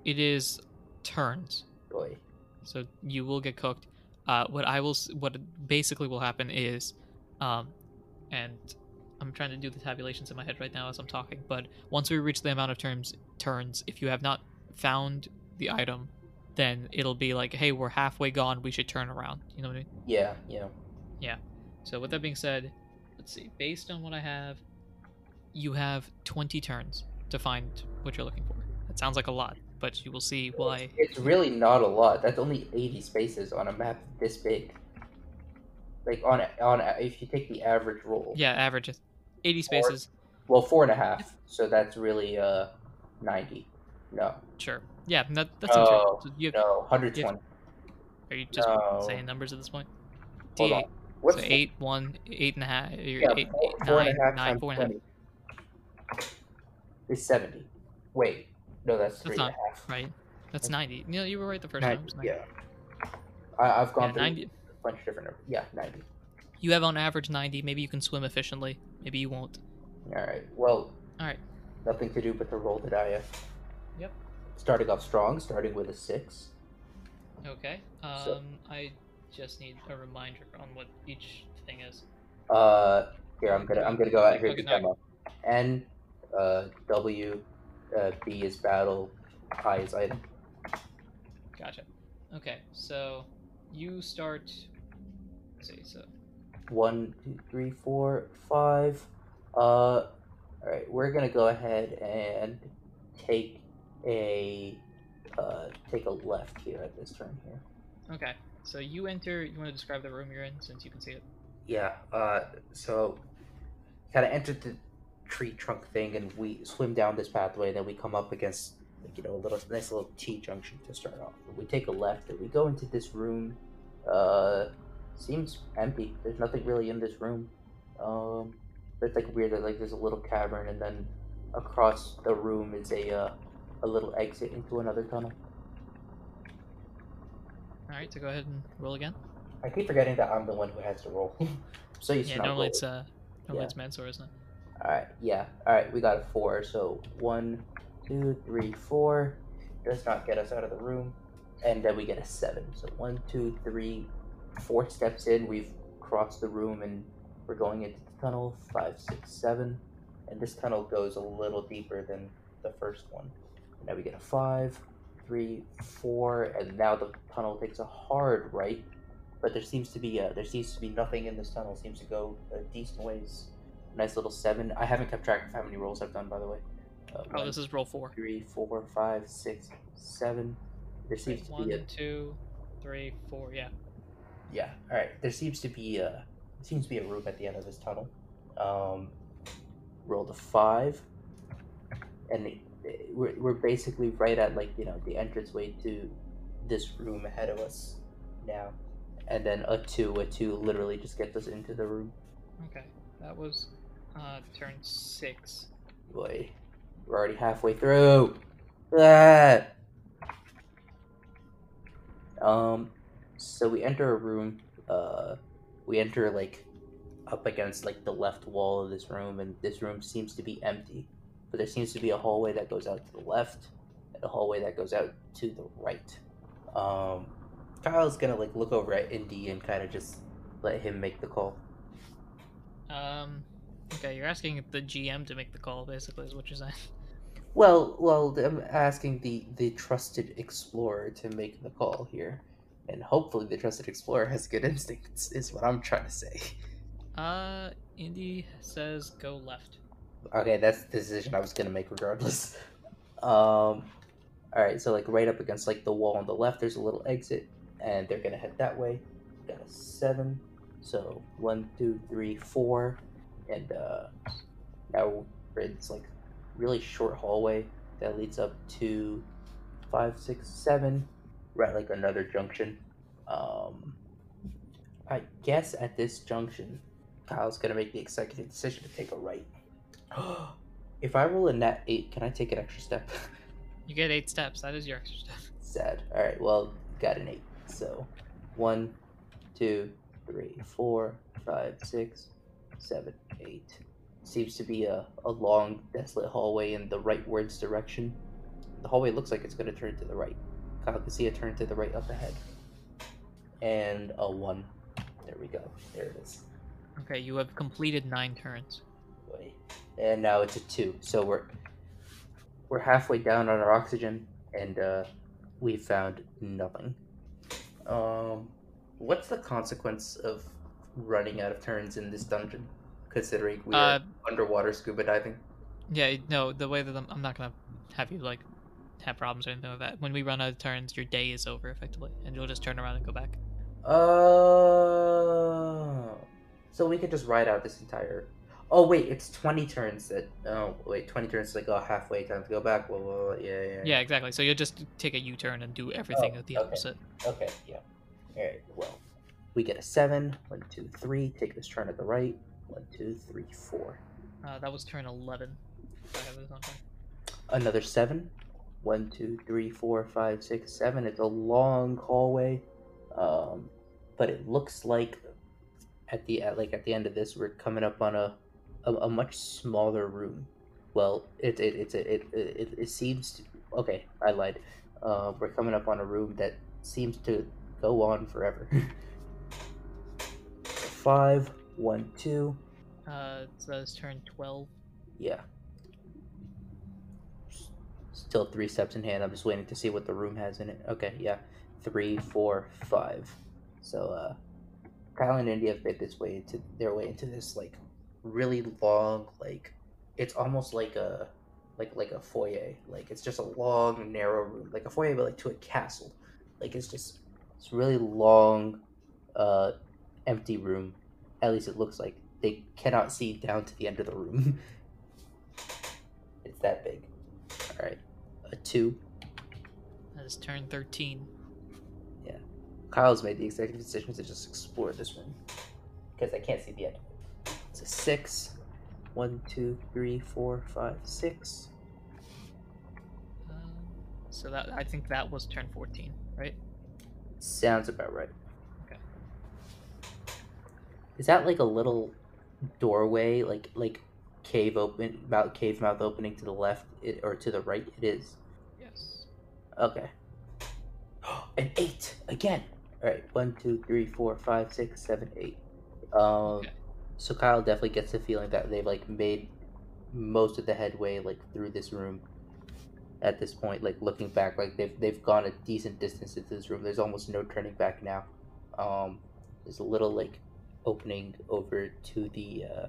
It is turns. Boy. so you will get cooked. Uh, what I will, what basically will happen is, um, and I'm trying to do the tabulations in my head right now as I'm talking. But once we reach the amount of turns, turns, if you have not found the item, then it'll be like, hey, we're halfway gone. We should turn around. You know what I mean? Yeah. Yeah, yeah. So with that being said, let's see. Based on what I have, you have 20 turns to find what you're looking for. That sounds like a lot, but you will see why. It's really not a lot. That's only 80 spaces on a map this big. Like on on if you take the average roll. Yeah, average is 80 spaces. Well, four and a half. So that's really uh 90. No, Sure. Yeah, that, that right. Oh, So you, no, 120. Are you just no. saying numbers at this point? Hold D8. on. What's so four- eight, one, eight and a half. You're Yeah, eight, four, eight, four and nine, a half nine, four and a half. 20 is 70. Wait, no, that's That's three and not a half. right. That's 90. You know, you were right the first 90, time. It was 90. yeah. I, I've gone Yeah, through 90. a bunch of different numbers. Yeah, 90. You have on average 90. Maybe you can swim efficiently. Maybe you won't. All right. Well, All right. nothing to do but to roll the die. Yep. Starting off strong, starting with a six. Okay. Um, So- I just need a reminder on what each thing is. Uh, here I'm gonna I'm gonna go out here Okay, to demo. N, uh, W, uh, B is battle, I is item. Gotcha. Okay, so you start. Let's see. So One, two, three, four, five. Uh, all right, we're gonna go ahead and take a uh take a left here at this turn here. okay, so you enter. You want to describe the room you're in since you can see it. Yeah. Uh, so kind of entered the tree trunk thing, and we swim down this pathway. And then we come up against, like, you know, a little nice little T junction to start off. We take a left, and we go into this room. Uh, seems empty. There's nothing really in this room. Um, it's like weird that like there's a little cavern, and then across the room is a uh, a little exit into another tunnel. All right, so go ahead and roll again. I keep forgetting that I'm the one who has to roll. [LAUGHS] so used Yeah, normally it's uh, normally Yeah. it's Mansour, isn't it? All right, yeah. All right, we got a four. So one, two, three, four. Does not get us out of the room, and then we get a seven. So one, two, three, four steps in. We've crossed the room, and we're going into the tunnel. Five, six, seven, and this tunnel goes a little deeper than the first one. Now we get a five, three, four, and now the tunnel takes a hard right. But there seems to be there seems to be nothing in this tunnel. It seems to go a decent ways nice little seven. I haven't kept track of how many rolls I've done, by the way. Uh, Oh, one, this is roll four. three, four, five, six, seven. There seems to One, be a two, three, four. Yeah. yeah. All right. There seems to be a seems to be a room at the end of this tunnel. Um, rolled a five, and it, it- we're we're basically right at like you know the entranceway to this room ahead of us now, and then a two. A two literally just gets us into the room. Okay, that was uh turn six. Boy, we're already halfway through. Ah! Um, so we enter a room. Uh, we enter like up against like the left wall of this room, and this room seems to be empty. But there seems to be a hallway that goes out to the left, and a hallway that goes out to the right. Um, Kyle's gonna like look over at Indy and kind of just let him make the call. Um. Okay, you're asking the GM to make the call, basically, is what you're saying. Well, well, I'm asking the the trusted explorer to make the call here, and hopefully the trusted explorer has good instincts. Is what I'm trying to say. Uh, Indy says go left. Okay, that's the decision I was gonna make regardless. Um, all right, so like right up against like the wall on the left, there's a little exit, and they're gonna head that way. Got a seven, so one, two, three, four, and uh, now we're in this like really short hallway that leads up to five, six, seven. We're at like another junction. Um, I guess at this junction, Kyle's gonna make the executive decision to take a right. [GASPS] if I roll a net eight, can I take an extra step? [LAUGHS] You get eight steps. That is your extra step. Sad. All right. Well, got an eight. So, one, two, three, four, five, six, seven, eight. Seems to be a, a long, desolate hallway in the rightwards direction. The hallway looks like it's going to turn to the right. Kyle can see a turn to the right up ahead. And a one. There we go. There it is. Okay, you have completed nine turns. And now it's a two. So we're we're halfway down on our oxygen, and uh, we found nothing. Um, what's the consequence of running out of turns in this dungeon? Considering we are Uh, underwater scuba diving. Yeah, no, the way that I'm, I'm not gonna have you like have problems or anything like that. When we run out of turns, your day is over effectively, and you'll just turn around and go back. Oh, so we could just ride out this entire. Oh wait, it's twenty turns. That oh wait, twenty turns is like oh halfway time to go back. Blah, blah. Yeah, yeah, Yeah, exactly. So you'll just take a U-turn and do everything Oh, at the okay. opposite. Okay, yeah. All right. Well, we get a seven. One, two, three. Take this turn at the right. One, two, three, four. Uh, that was turn 11. if I have this on time. Another seven. One, two, three, four, five, six, seven. It's a long hallway, um, but it looks like at the at, like at the end of this, we're coming up on a a, a much smaller room. Well, it it it's it, it it seems to, okay. I lied. Uh, we're coming up on a room that seems to go on forever. [LAUGHS] Five, one, two. Uh, so that was turn 12. Yeah. Still three steps in hand. I'm just waiting to see what the room has in it. Okay, yeah. Three, four, five. So, uh, Kyle and Indy have made this way into their way into this like really long, like it's almost like a like like a foyer. Like it's just a long, narrow room, like a foyer, but like to a castle. Like it's just it's really long, uh, empty room. At least it looks like they cannot see down to the end of the room. [LAUGHS] it's that big. All right, a two. That is turn 13. Yeah, Kyle's made the executive decision to just explore this room because I can't see the end. It's a six. One, two, three, four, five, six. Um, so that I think that was turn 14, right? Sounds about right. Is that like a little doorway, like like cave open, mouth cave mouth opening to the left it, or to the right? It is. Yes. Okay. [GASPS] An eight again. All right, one, two, three, four, five, six, seven, eight. Um, Okay. so Kyle definitely gets the feeling that they've like made most of the headway like through this room. At this point, like looking back, like they've they've gone a decent distance into this room. There's almost no turning back now. Um, there's a little like opening over to the uh,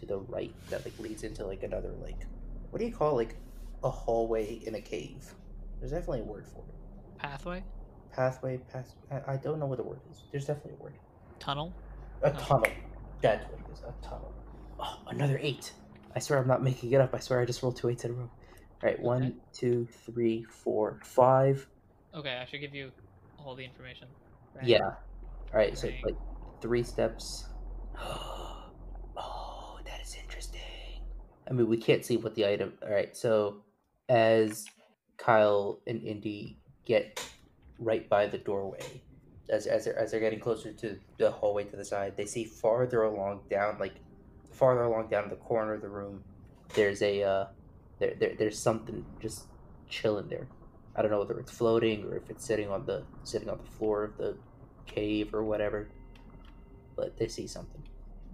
to the right that like leads into like another like what do you call like a hallway in a cave? There's definitely a word for it. Pathway? Pathway, path. I, I don't know what the word is. There's definitely a word. Tunnel? A tunnel. That's what it is. A tunnel. Oh, another eight. I swear I'm not making it up. I swear I just rolled two eights in a row. All right, one, Okay. two, three, four, five. Okay, I should give you all the information. Right? Yeah. All right, so like three steps. [GASPS] oh, that is interesting. I mean, we can't see what the item. All right, so as Kyle and Indy get right by the doorway, as as they're, as they're getting closer to the hallway to the side, they see farther along down, like farther along down the corner of the room, there's a uh, there, there there's something just chilling there. I don't know whether it's floating or if it's sitting on the sitting on the floor of the cave or whatever. But they see something.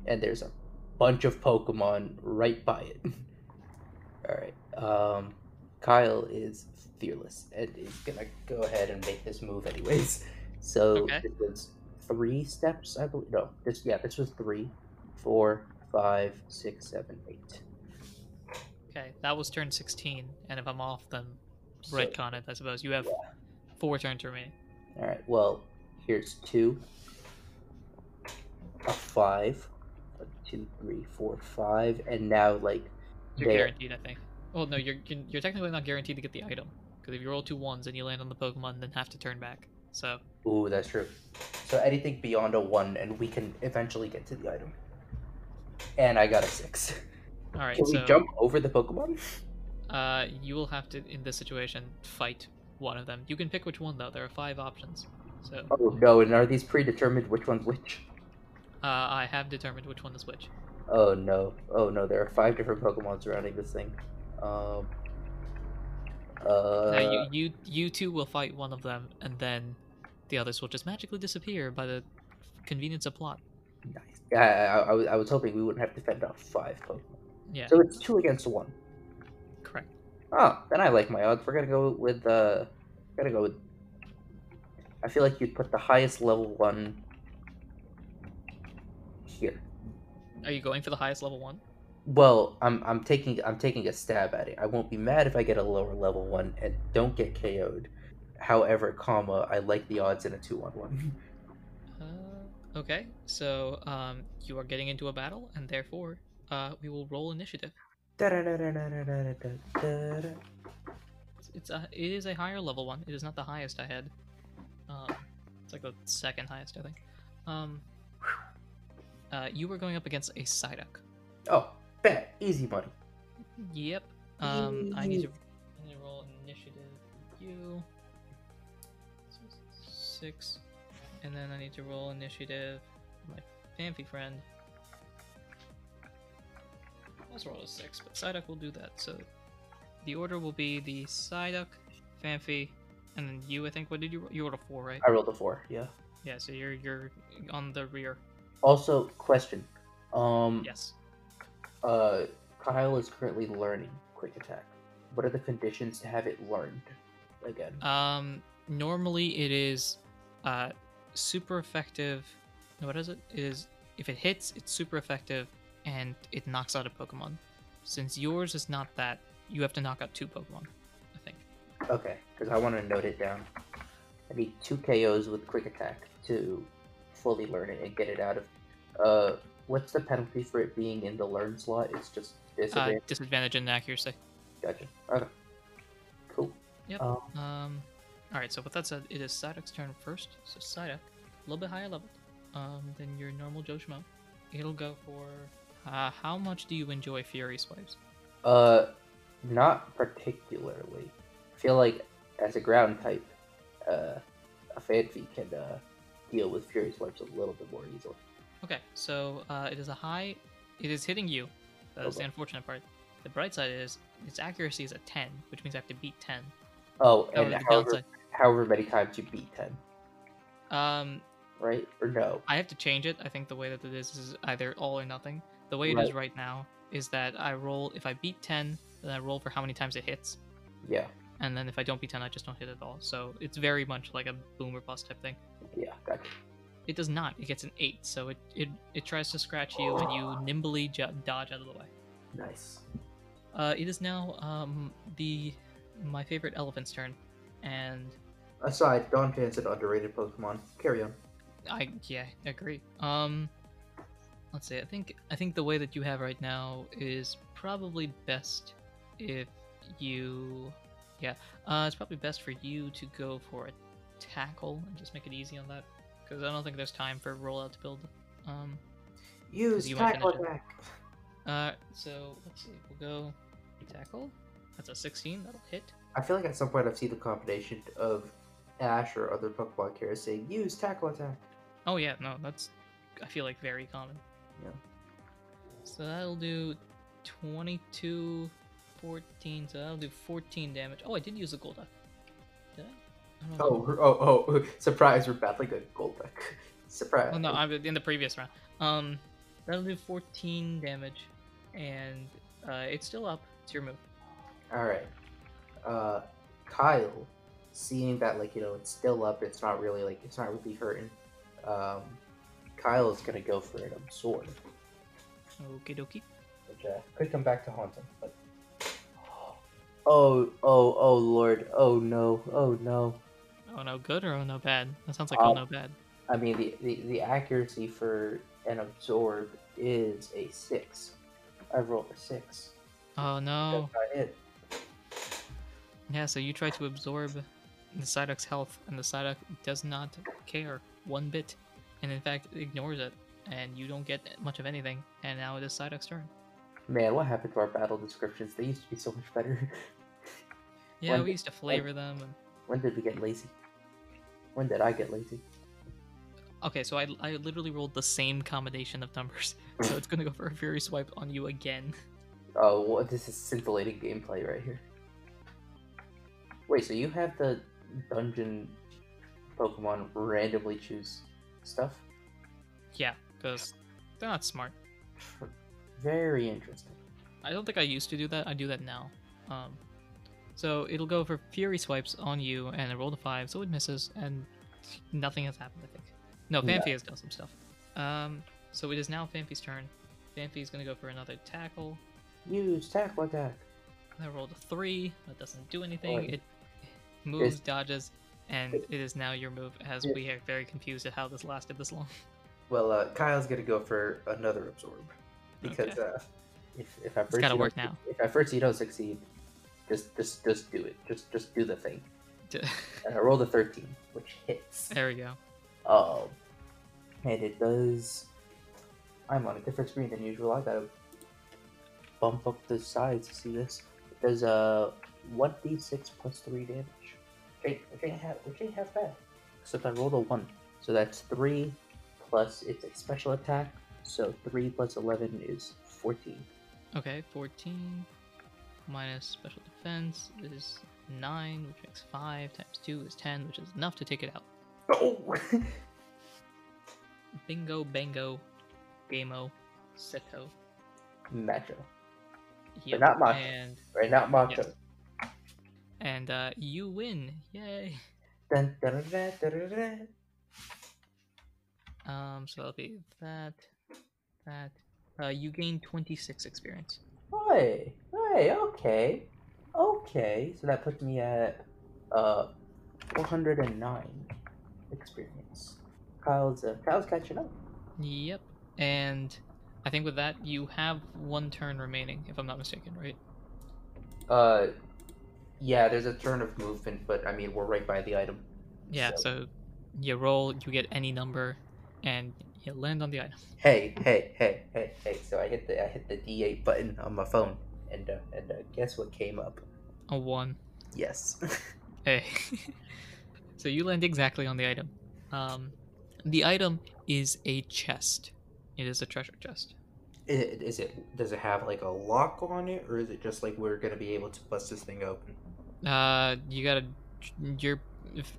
And there's a bunch of Pokemon right by it. [LAUGHS] Alright. Um Kyle is fearless and is gonna go ahead and make this move anyways. [LAUGHS] So Okay. this was three steps, I believe. No, this yeah, this was three, four, five, six, seven, eight. Okay, that was turn 16, and if I'm off, then So- retcon it, I suppose. You have four turns remaining. All right. Well, here's two, five, a two, three, four, five, and now like You're there. guaranteed, I think. Well, no, you're you're technically not guaranteed to get the item because if you roll two ones and you land on the Pokemon, then have to turn back. So Ooh, that's true. So anything beyond a one, and we can eventually get to the item. And I got a six. all right, Can so we jump over the Pokemon? uh, you will have to in this situation fight one of them. You can pick which one though. There are five options. So Oh no! And are these predetermined? Which one's which? I have determined which one is which. Oh no! Oh no! There are five different Pokemon surrounding this thing. Um. Uh. now you you you two will fight one of them, and then the others will just magically disappear by the convenience of plot. Nice. Yeah, I, I, I was- I was hoping we wouldn't have to fend off five Pokemon. Yeah, So it's two against one. correct. Oh, then I like my odds. We're gonna go with uh, gonna go with I feel like you'd put the highest level one here. Are you going for the highest level one? Well, I'm I'm taking I'm taking a stab at it. I won't be mad if I get a lower level one and don't get KO'd. However, comma, I like the odds in a two on one. [LAUGHS] Uh, okay, so um, you are getting into a battle, and therefore, uh, we will roll initiative. It's, it's a it is a higher level one. It is not the highest I had. Um, it's like the second highest, I think. Um, uh, you were going up against a Psyduck. Oh, bet easy money. Yep. Um, I need to, I need to roll initiative. for You six, and then I need to roll initiative. for My Phanpy friend. Let's roll a six, but Psyduck will do that. So the order will be the Psyduck, Phanpy, and then you. I think. What did you? roll? You rolled a four, right? I rolled a four. Yeah. Yeah. So you're you're on the rear. Also, question. Um, Yes. uh, Kyle is currently learning quick attack. What are the conditions to have it learned again? Um, normally it is uh, super effective. What is it? It is if it hits, it's super effective, and it knocks out a Pokemon. Since yours is not that, you have to knock out two Pokemon. I think. Okay, because I want to note it down. I need two KOs with quick attack to fully learn it and get it out of. Uh, what's the penalty for it being in the learn slot? It's just Uh, disadvantage. disadvantage in accuracy. gotcha. Okay. Cool. Yep. Um, Um. All right. So with that said, it is Psyduck's turn first. So Psyduck, a little bit higher level, um, than your normal Joe Schmo. It'll go for. Uh, how much do you enjoy Fury Swipes? Uh, not particularly. I feel like as a ground type, uh, a Phanpy can uh, deal with Fury Swipes a little bit more easily. Okay, so uh, it is a high. It is hitting you. That is the unfortunate part. The bright side is its accuracy is a 10, which means I have to beat 10. Oh, However, and however, however many times you beat 10, Um, right? Or no? I have to change it. I think the way that it is is either all or nothing. The way it is Right. right now is that I roll. If I beat 10, then I roll for how many times it hits. Yeah, And then if I don't beat 10, I just don't hit at all. So it's very much like a boom or bust type thing. yeah, gotcha. It does not. It gets an 8. So it, it, it tries to scratch you, and you nimbly jo- dodge out of the way. Nice. Uh, it is now um, the my favorite elephant's turn, and Aside, Jan's an underrated Pokemon. Carry on. I yeah agree. Um, let's see. I think I think the way that you have right now is probably best if you yeah. Uh, it's probably best for you to go for a tackle and just make it easy on that because I don't think there's time for rollout to build. Um, Use you might tackle finish attack. uh, so let's see. We'll go tackle. That's a 16. That'll hit. I feel like at some point I've seen the combination of Ash or other Pokemon carriers saying use tackle attack. Oh yeah, no, that's I feel like very common. Yeah. So that'll do 22, 14. So that'll do 14 damage. Oh, I did use a Golduck. Did I? I know. Oh, oh, oh! [LAUGHS] Surprise! We're battling a Golduck. [LAUGHS] Surprise! Oh, no, I'm in the previous round. Um, that'll do 14 damage, and uh, it's still up. It's your move. All right. Uh, Kyle, seeing that like you know it's still up, it's not really like it's not really hurting. Um, Kyle is gonna go for an absorb, Okie dokie. which uh, could come back to haunt him. But oh, oh, oh, Lord! Oh no! Oh no! Oh no, good or oh no bad? That sounds like oh Um, no bad. I mean, the, the, the accuracy for an absorb is a six. I rolled a six. Oh no. That's not it. Yeah, so you try to absorb the Psyduck's health, and the Psyduck does not care one bit, and in fact ignores it, and you don't get much of anything. And now it is Psyduck's turn. Man, what happened to our battle descriptions? They used to be so much better. [LAUGHS] Yeah, When- we used to flavor them. And... when did we get lazy? When did I get lazy? Okay, so I, I literally rolled the same combination of numbers, [LAUGHS] so it's gonna go for a Fury Swipe on you again. [LAUGHS] Oh, well, this is scintillating gameplay right here. Wait, so you have the dungeon Pokemon randomly choose stuff? Yeah, because they're not smart. Very interesting. I don't think I used to do that. I do that now. Um, so it'll go for Fury Swipes on you, and I rolled a five, so it misses, and nothing has happened. I think. No, No. Phanpy has done some stuff. Um, so it is now Phanpy's turn. Phanpy's gonna go for another tackle. Use tackle attack. I rolled a three. That doesn't do anything. Boy. It moves, dodges, and it is now your move. As Yeah. we are very confused at how this lasted this long. Well, uh, Kyle's gonna go for another absorb because Okay. uh, if if at first gotta work now. If at first you don't succeed, just just just do it. Just just do the thing. [LAUGHS] And I rolled a thirteen, which hits. there we go. Um, and it does. I'm on a different screen than usual. I gotta bump up the sides to see this. It does uh one d six plus three damage. Which ain't, which ain't half which ain't half bad. Except I rolled a one, so that's three plus it's a special attack. So three plus eleven is fourteen. Okay, 14 minus special defense is 9, which makes 5 times 2 is 10, which is enough to take it out. Oh! [LAUGHS] Bingo, bango, gameo, seto. Macho, Yep, not macho. And, right? Not macho. Yes. and uh, you win. Yay. Dun, dun, dun. Um, so that'll be that, that. Uh, you gain 26 experience. Hey, hey, okay, okay. So that puts me at uh 409 experience. Kyle's uh, Kyle's catching up. Yep. And I think with that, you have one turn remaining, if I'm not mistaken, right? Uh, yeah. There's a turn of movement, but I mean we're right by the item. Yeah, So- so you roll, you get any number, and you land on the item. Hey, hey, hey, hey, hey. So I hit the I hit the D8 button on my phone, and uh, and uh, guess what came up? A one. Yes. [LAUGHS] Hey. [LAUGHS] so you land exactly on the item. Um, the item is a chest. It is a treasure chest. I- is it? Does it have like a lock on it, or is it just like we're gonna be able to bust this thing open? Uh, you gotta. Your if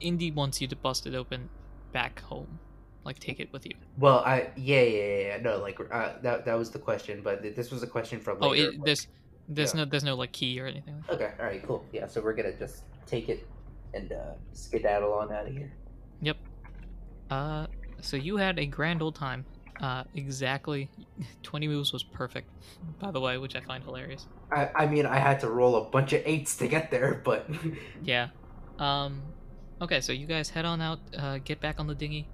Indy wants you to bust it open back home, like take it with you. Well, I yeah yeah yeah, yeah. no like uh, that that was the question, but th- this was a question for Oh, it, there's there's yeah. no there's no like key or anything. Like. Okay, all right, cool. Yeah, so we're gonna just take it and uh, skedaddle on out of here. Yep. Uh, so you had a grand old time. Uh, exactly, [LAUGHS] twenty moves was perfect, by the way, which I find hilarious. I I mean, I had to roll a bunch of eights to get there, but [LAUGHS] Yeah. Um. Okay, so you guys head on out. Uh, get back on the dinghy.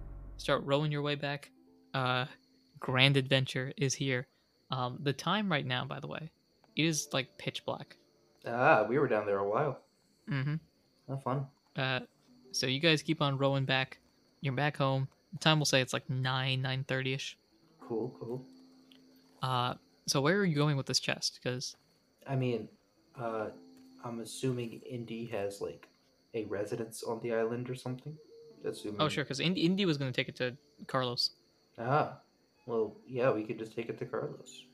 Start rowing your way back. Uh, grand adventure is here. Um, the time right now, by the way, it is like pitch black. ah, we were down there a while. Mm-hmm. Have fun. Uh, so you guys keep on rowing back. You're back home. The time will say it's like nine, nine thirty ish. Cool, cool. Uh, so where are you going with this chest? Because I mean, uh, I'm assuming Indy has like a residence on the island or something. Assuming. oh sure, because Indy, Indy was gonna take it to Carlos. Ah, well, yeah, we could just take it to Carlos.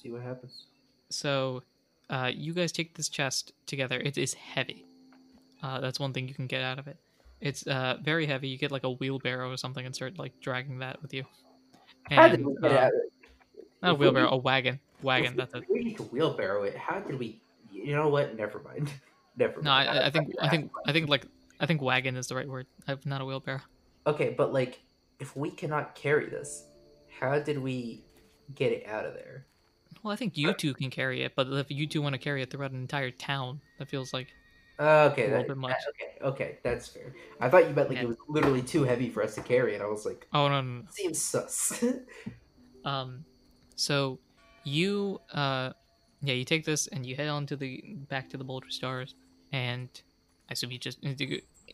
See what happens. So, uh, you guys take this chest together. It is heavy. Uh, that's one thing you can get out of it. It's uh, very heavy. You get like a wheelbarrow or something and start like dragging that with you. How did And, we get uh, out? not a if we- wheelbarrow, a wagon. Wagon. if That's we, it. if we need to wheelbarrow it. How did we? You know what? Never mind. [LAUGHS] Never. No, mind. I, I think I think I think like I think wagon is the right word. I'm not a wheelbarrow. Okay, but like, if we cannot carry this, how did we get it out of there? Well, I think you two can carry it, but if you two want to carry it throughout an entire town, that feels like Uh, okay, A little that, bit much. that- okay, okay, that's fair. I thought you meant like Yeah. it was literally too heavy for us to carry, and I was like, oh no no no. seems sus. [LAUGHS] Um, so you uh, yeah, you take this and you head on to the back to the Boulder Stars, and I assume you just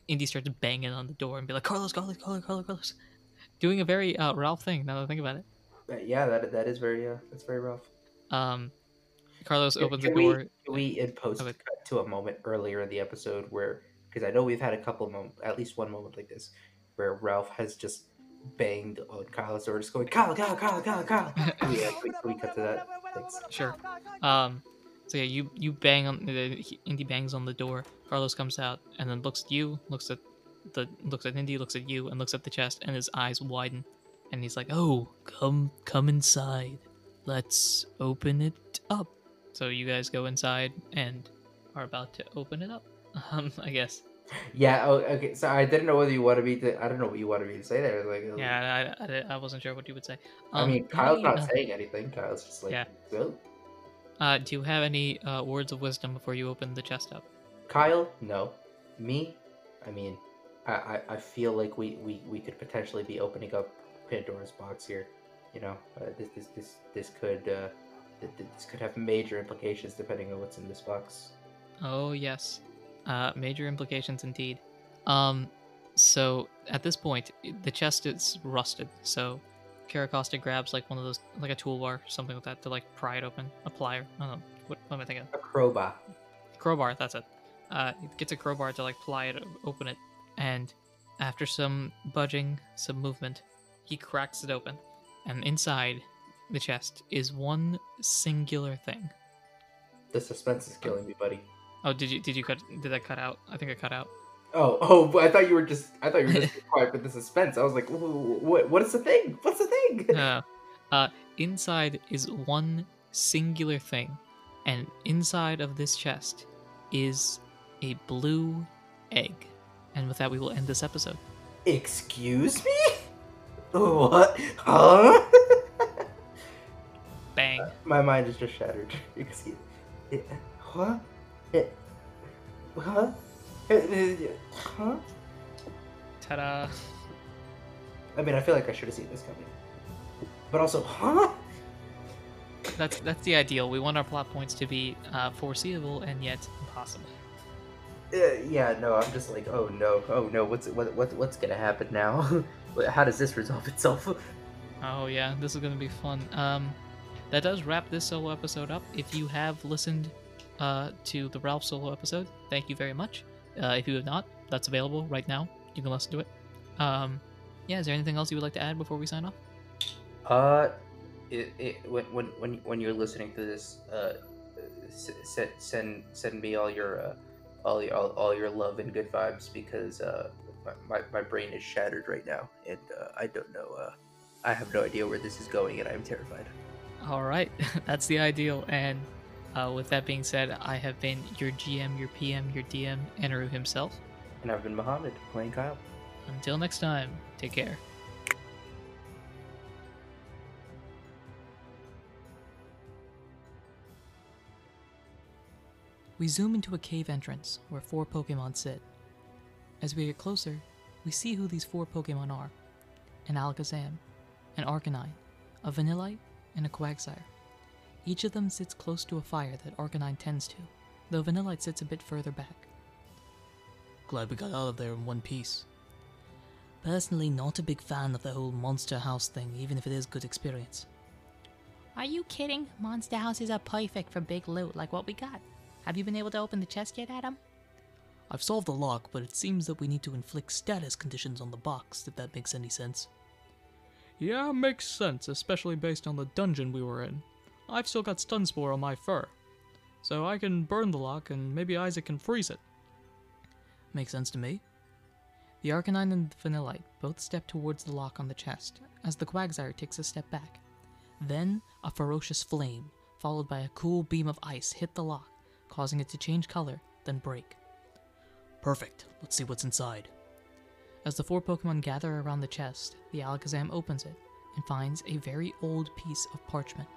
Indy starts banging on the door and be like, Carlos, Carlos, Carlos, Carlos, Carlos, doing a very uh, Ralph thing. Now that I think about it, But yeah, that that is very uh, that's very rough. um, Carlos Can- opens the can we- door. Can we in post Okay. cut to a moment earlier in the episode where, because I know we've had a couple moments, at least one moment like this, where Ralph has just banged on Kyle's door, just going, Kyle, Kyle, Kyle, Kyle, Kyle. [LAUGHS] Can we, uh, can we, can we cut to that? Thanks. Sure. Um, so yeah, you you bang on the Indy bangs on the door. Carlos comes out and then looks at you, looks at the looks at Indy, looks at you, and looks at the chest, and his eyes widen, and he's like, "Oh, Come, come inside. Let's open it up. So you guys go inside and are about to open it up. [LAUGHS] Um, I guess. Yeah. Oh, okay. So I didn't know whether you wanted me to. I don't know what you wanted me to say there. Like, uh, Yeah, I, I, I wasn't sure what you would say. I Um, mean, Kyle's not uh, saying anything. Kyle's just like, Yeah. Uh, do you have any uh, words of wisdom before you open the chest up? Kyle, no. Me, I mean, I, I, I feel like we, we, we could potentially be opening up Pandora's box here. You know, uh, this this this this could uh, th- th- this could have major implications depending on what's in this box. Oh yes, uh, major implications indeed. Um, so at this point, the chest is rusted. So Carracosta grabs like one of those, like a toolbar, something like that, to like pry it open. A plier. I don't know. What, what am I thinking? A crowbar. crowbar that's it uh gets a crowbar to like ply it open it and after some budging some movement he cracks it open and inside the chest is one singular thing The suspense is killing me, buddy. oh did you did you cut did that cut out i think I cut out Oh, oh! but I thought you were just. I thought you were just [LAUGHS] quiet with the suspense. I was like, what? What is the thing? What's the thing? [LAUGHS] uh, uh inside is one singular thing and inside of this chest is a blue egg and with that we will end this episode Excuse me? What? Huh? [LAUGHS] bang My mind is just shattered. [LAUGHS] Excuse. It, what? It, huh? It- huh? ta-da I mean, I feel like I should have seen this coming. But also, huh? That's that's the ideal. We want our plot points to be uh, foreseeable and yet impossible. Uh, yeah, no, I'm just like, oh no, oh no, what's what, what what's gonna happen now? [LAUGHS] How does this resolve itself? Oh yeah, this is gonna be fun. Um, that does wrap this solo episode up. If you have listened uh, to the Ralph solo episode, thank you very much. Uh, if you have not, that's available right now. You can listen to it. Um, yeah, is there anything else you would like to add before we sign off? Uh, it, it when when when when you're listening to this, uh, send send send me all your uh, all your all, all your love and good vibes because uh, my, my, my brain is shattered right now and uh, I don't know. Uh, I have no idea where this is going and I'm terrified. All right, [LAUGHS] that's the ideal. And uh, with that being said, I have been your GM, your PM, your DM, Anaru himself. And I've been Mohammed playing Kyle. Until next time, take care. We zoom into a cave entrance where four Pokemon sit. As we get closer, we see who these four Pokemon are an Alakazam, an Arcanine, a Vanillite, and a Quagsire. Each of them sits close to a fire that Arcanine tends to, though Vanillite sits a bit further back. Glad we got out of there in one piece. Personally, not a big fan of the whole monster house thing, even if it is good experience. Are you kidding? Monster houses are perfect for big loot like what we got. Have you been able to open the chest yet, Adam? I've solved the lock, but it seems that we need to inflict status conditions on the box, if that makes any sense. Yeah, makes sense, especially based on the dungeon we were in. I've still got stun spore on my fur. So I can burn the lock and maybe Isaac can freeze it. Makes sense to me. The Arcanine and the Vanillite both step towards the lock on the chest, as the Quagsire takes a step back. Then, a ferocious flame, followed by a cool beam of ice, hit the lock, causing it to change color, then break. Perfect. Let's see what's inside. As the four Pokemon gather around the chest, the Alakazam opens it and finds a very old piece of parchment.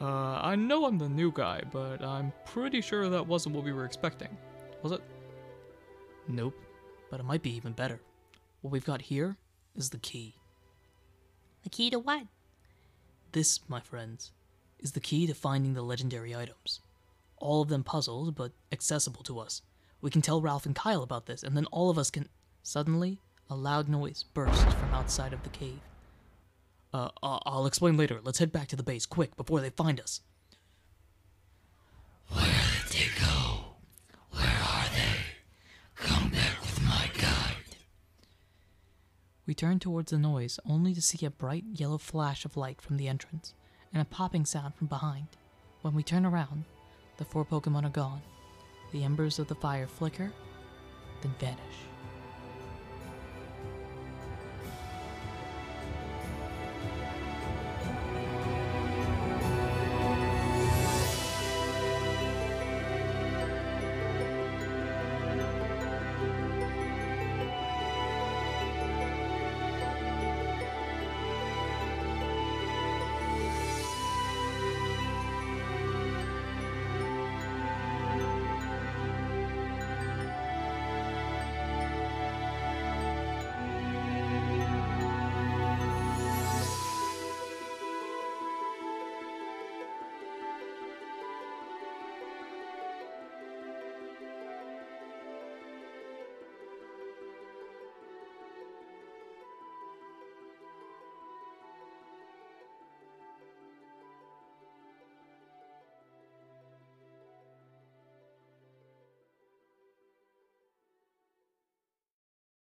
Uh, I know I'm the new guy, but I'm pretty sure that wasn't what we were expecting. Was it? Nope. But it might be even better. What we've got here is the key. The key to what? This, my friends, is the key to finding the legendary items. All of them puzzled but accessible to us. We can tell Ralph and Kyle about this, and then all of us can. Suddenly, a loud noise burst from outside of the cave. Uh, I- I'll explain later. Let's head back to the base, quick, before they find us. Where did they go? Where are they? Come back with my guide. We turn towards the noise only to see a bright yellow flash of light from the entrance and a popping sound from behind. When we turn around, the four Pokemon are gone. The embers of the fire flicker, then vanish.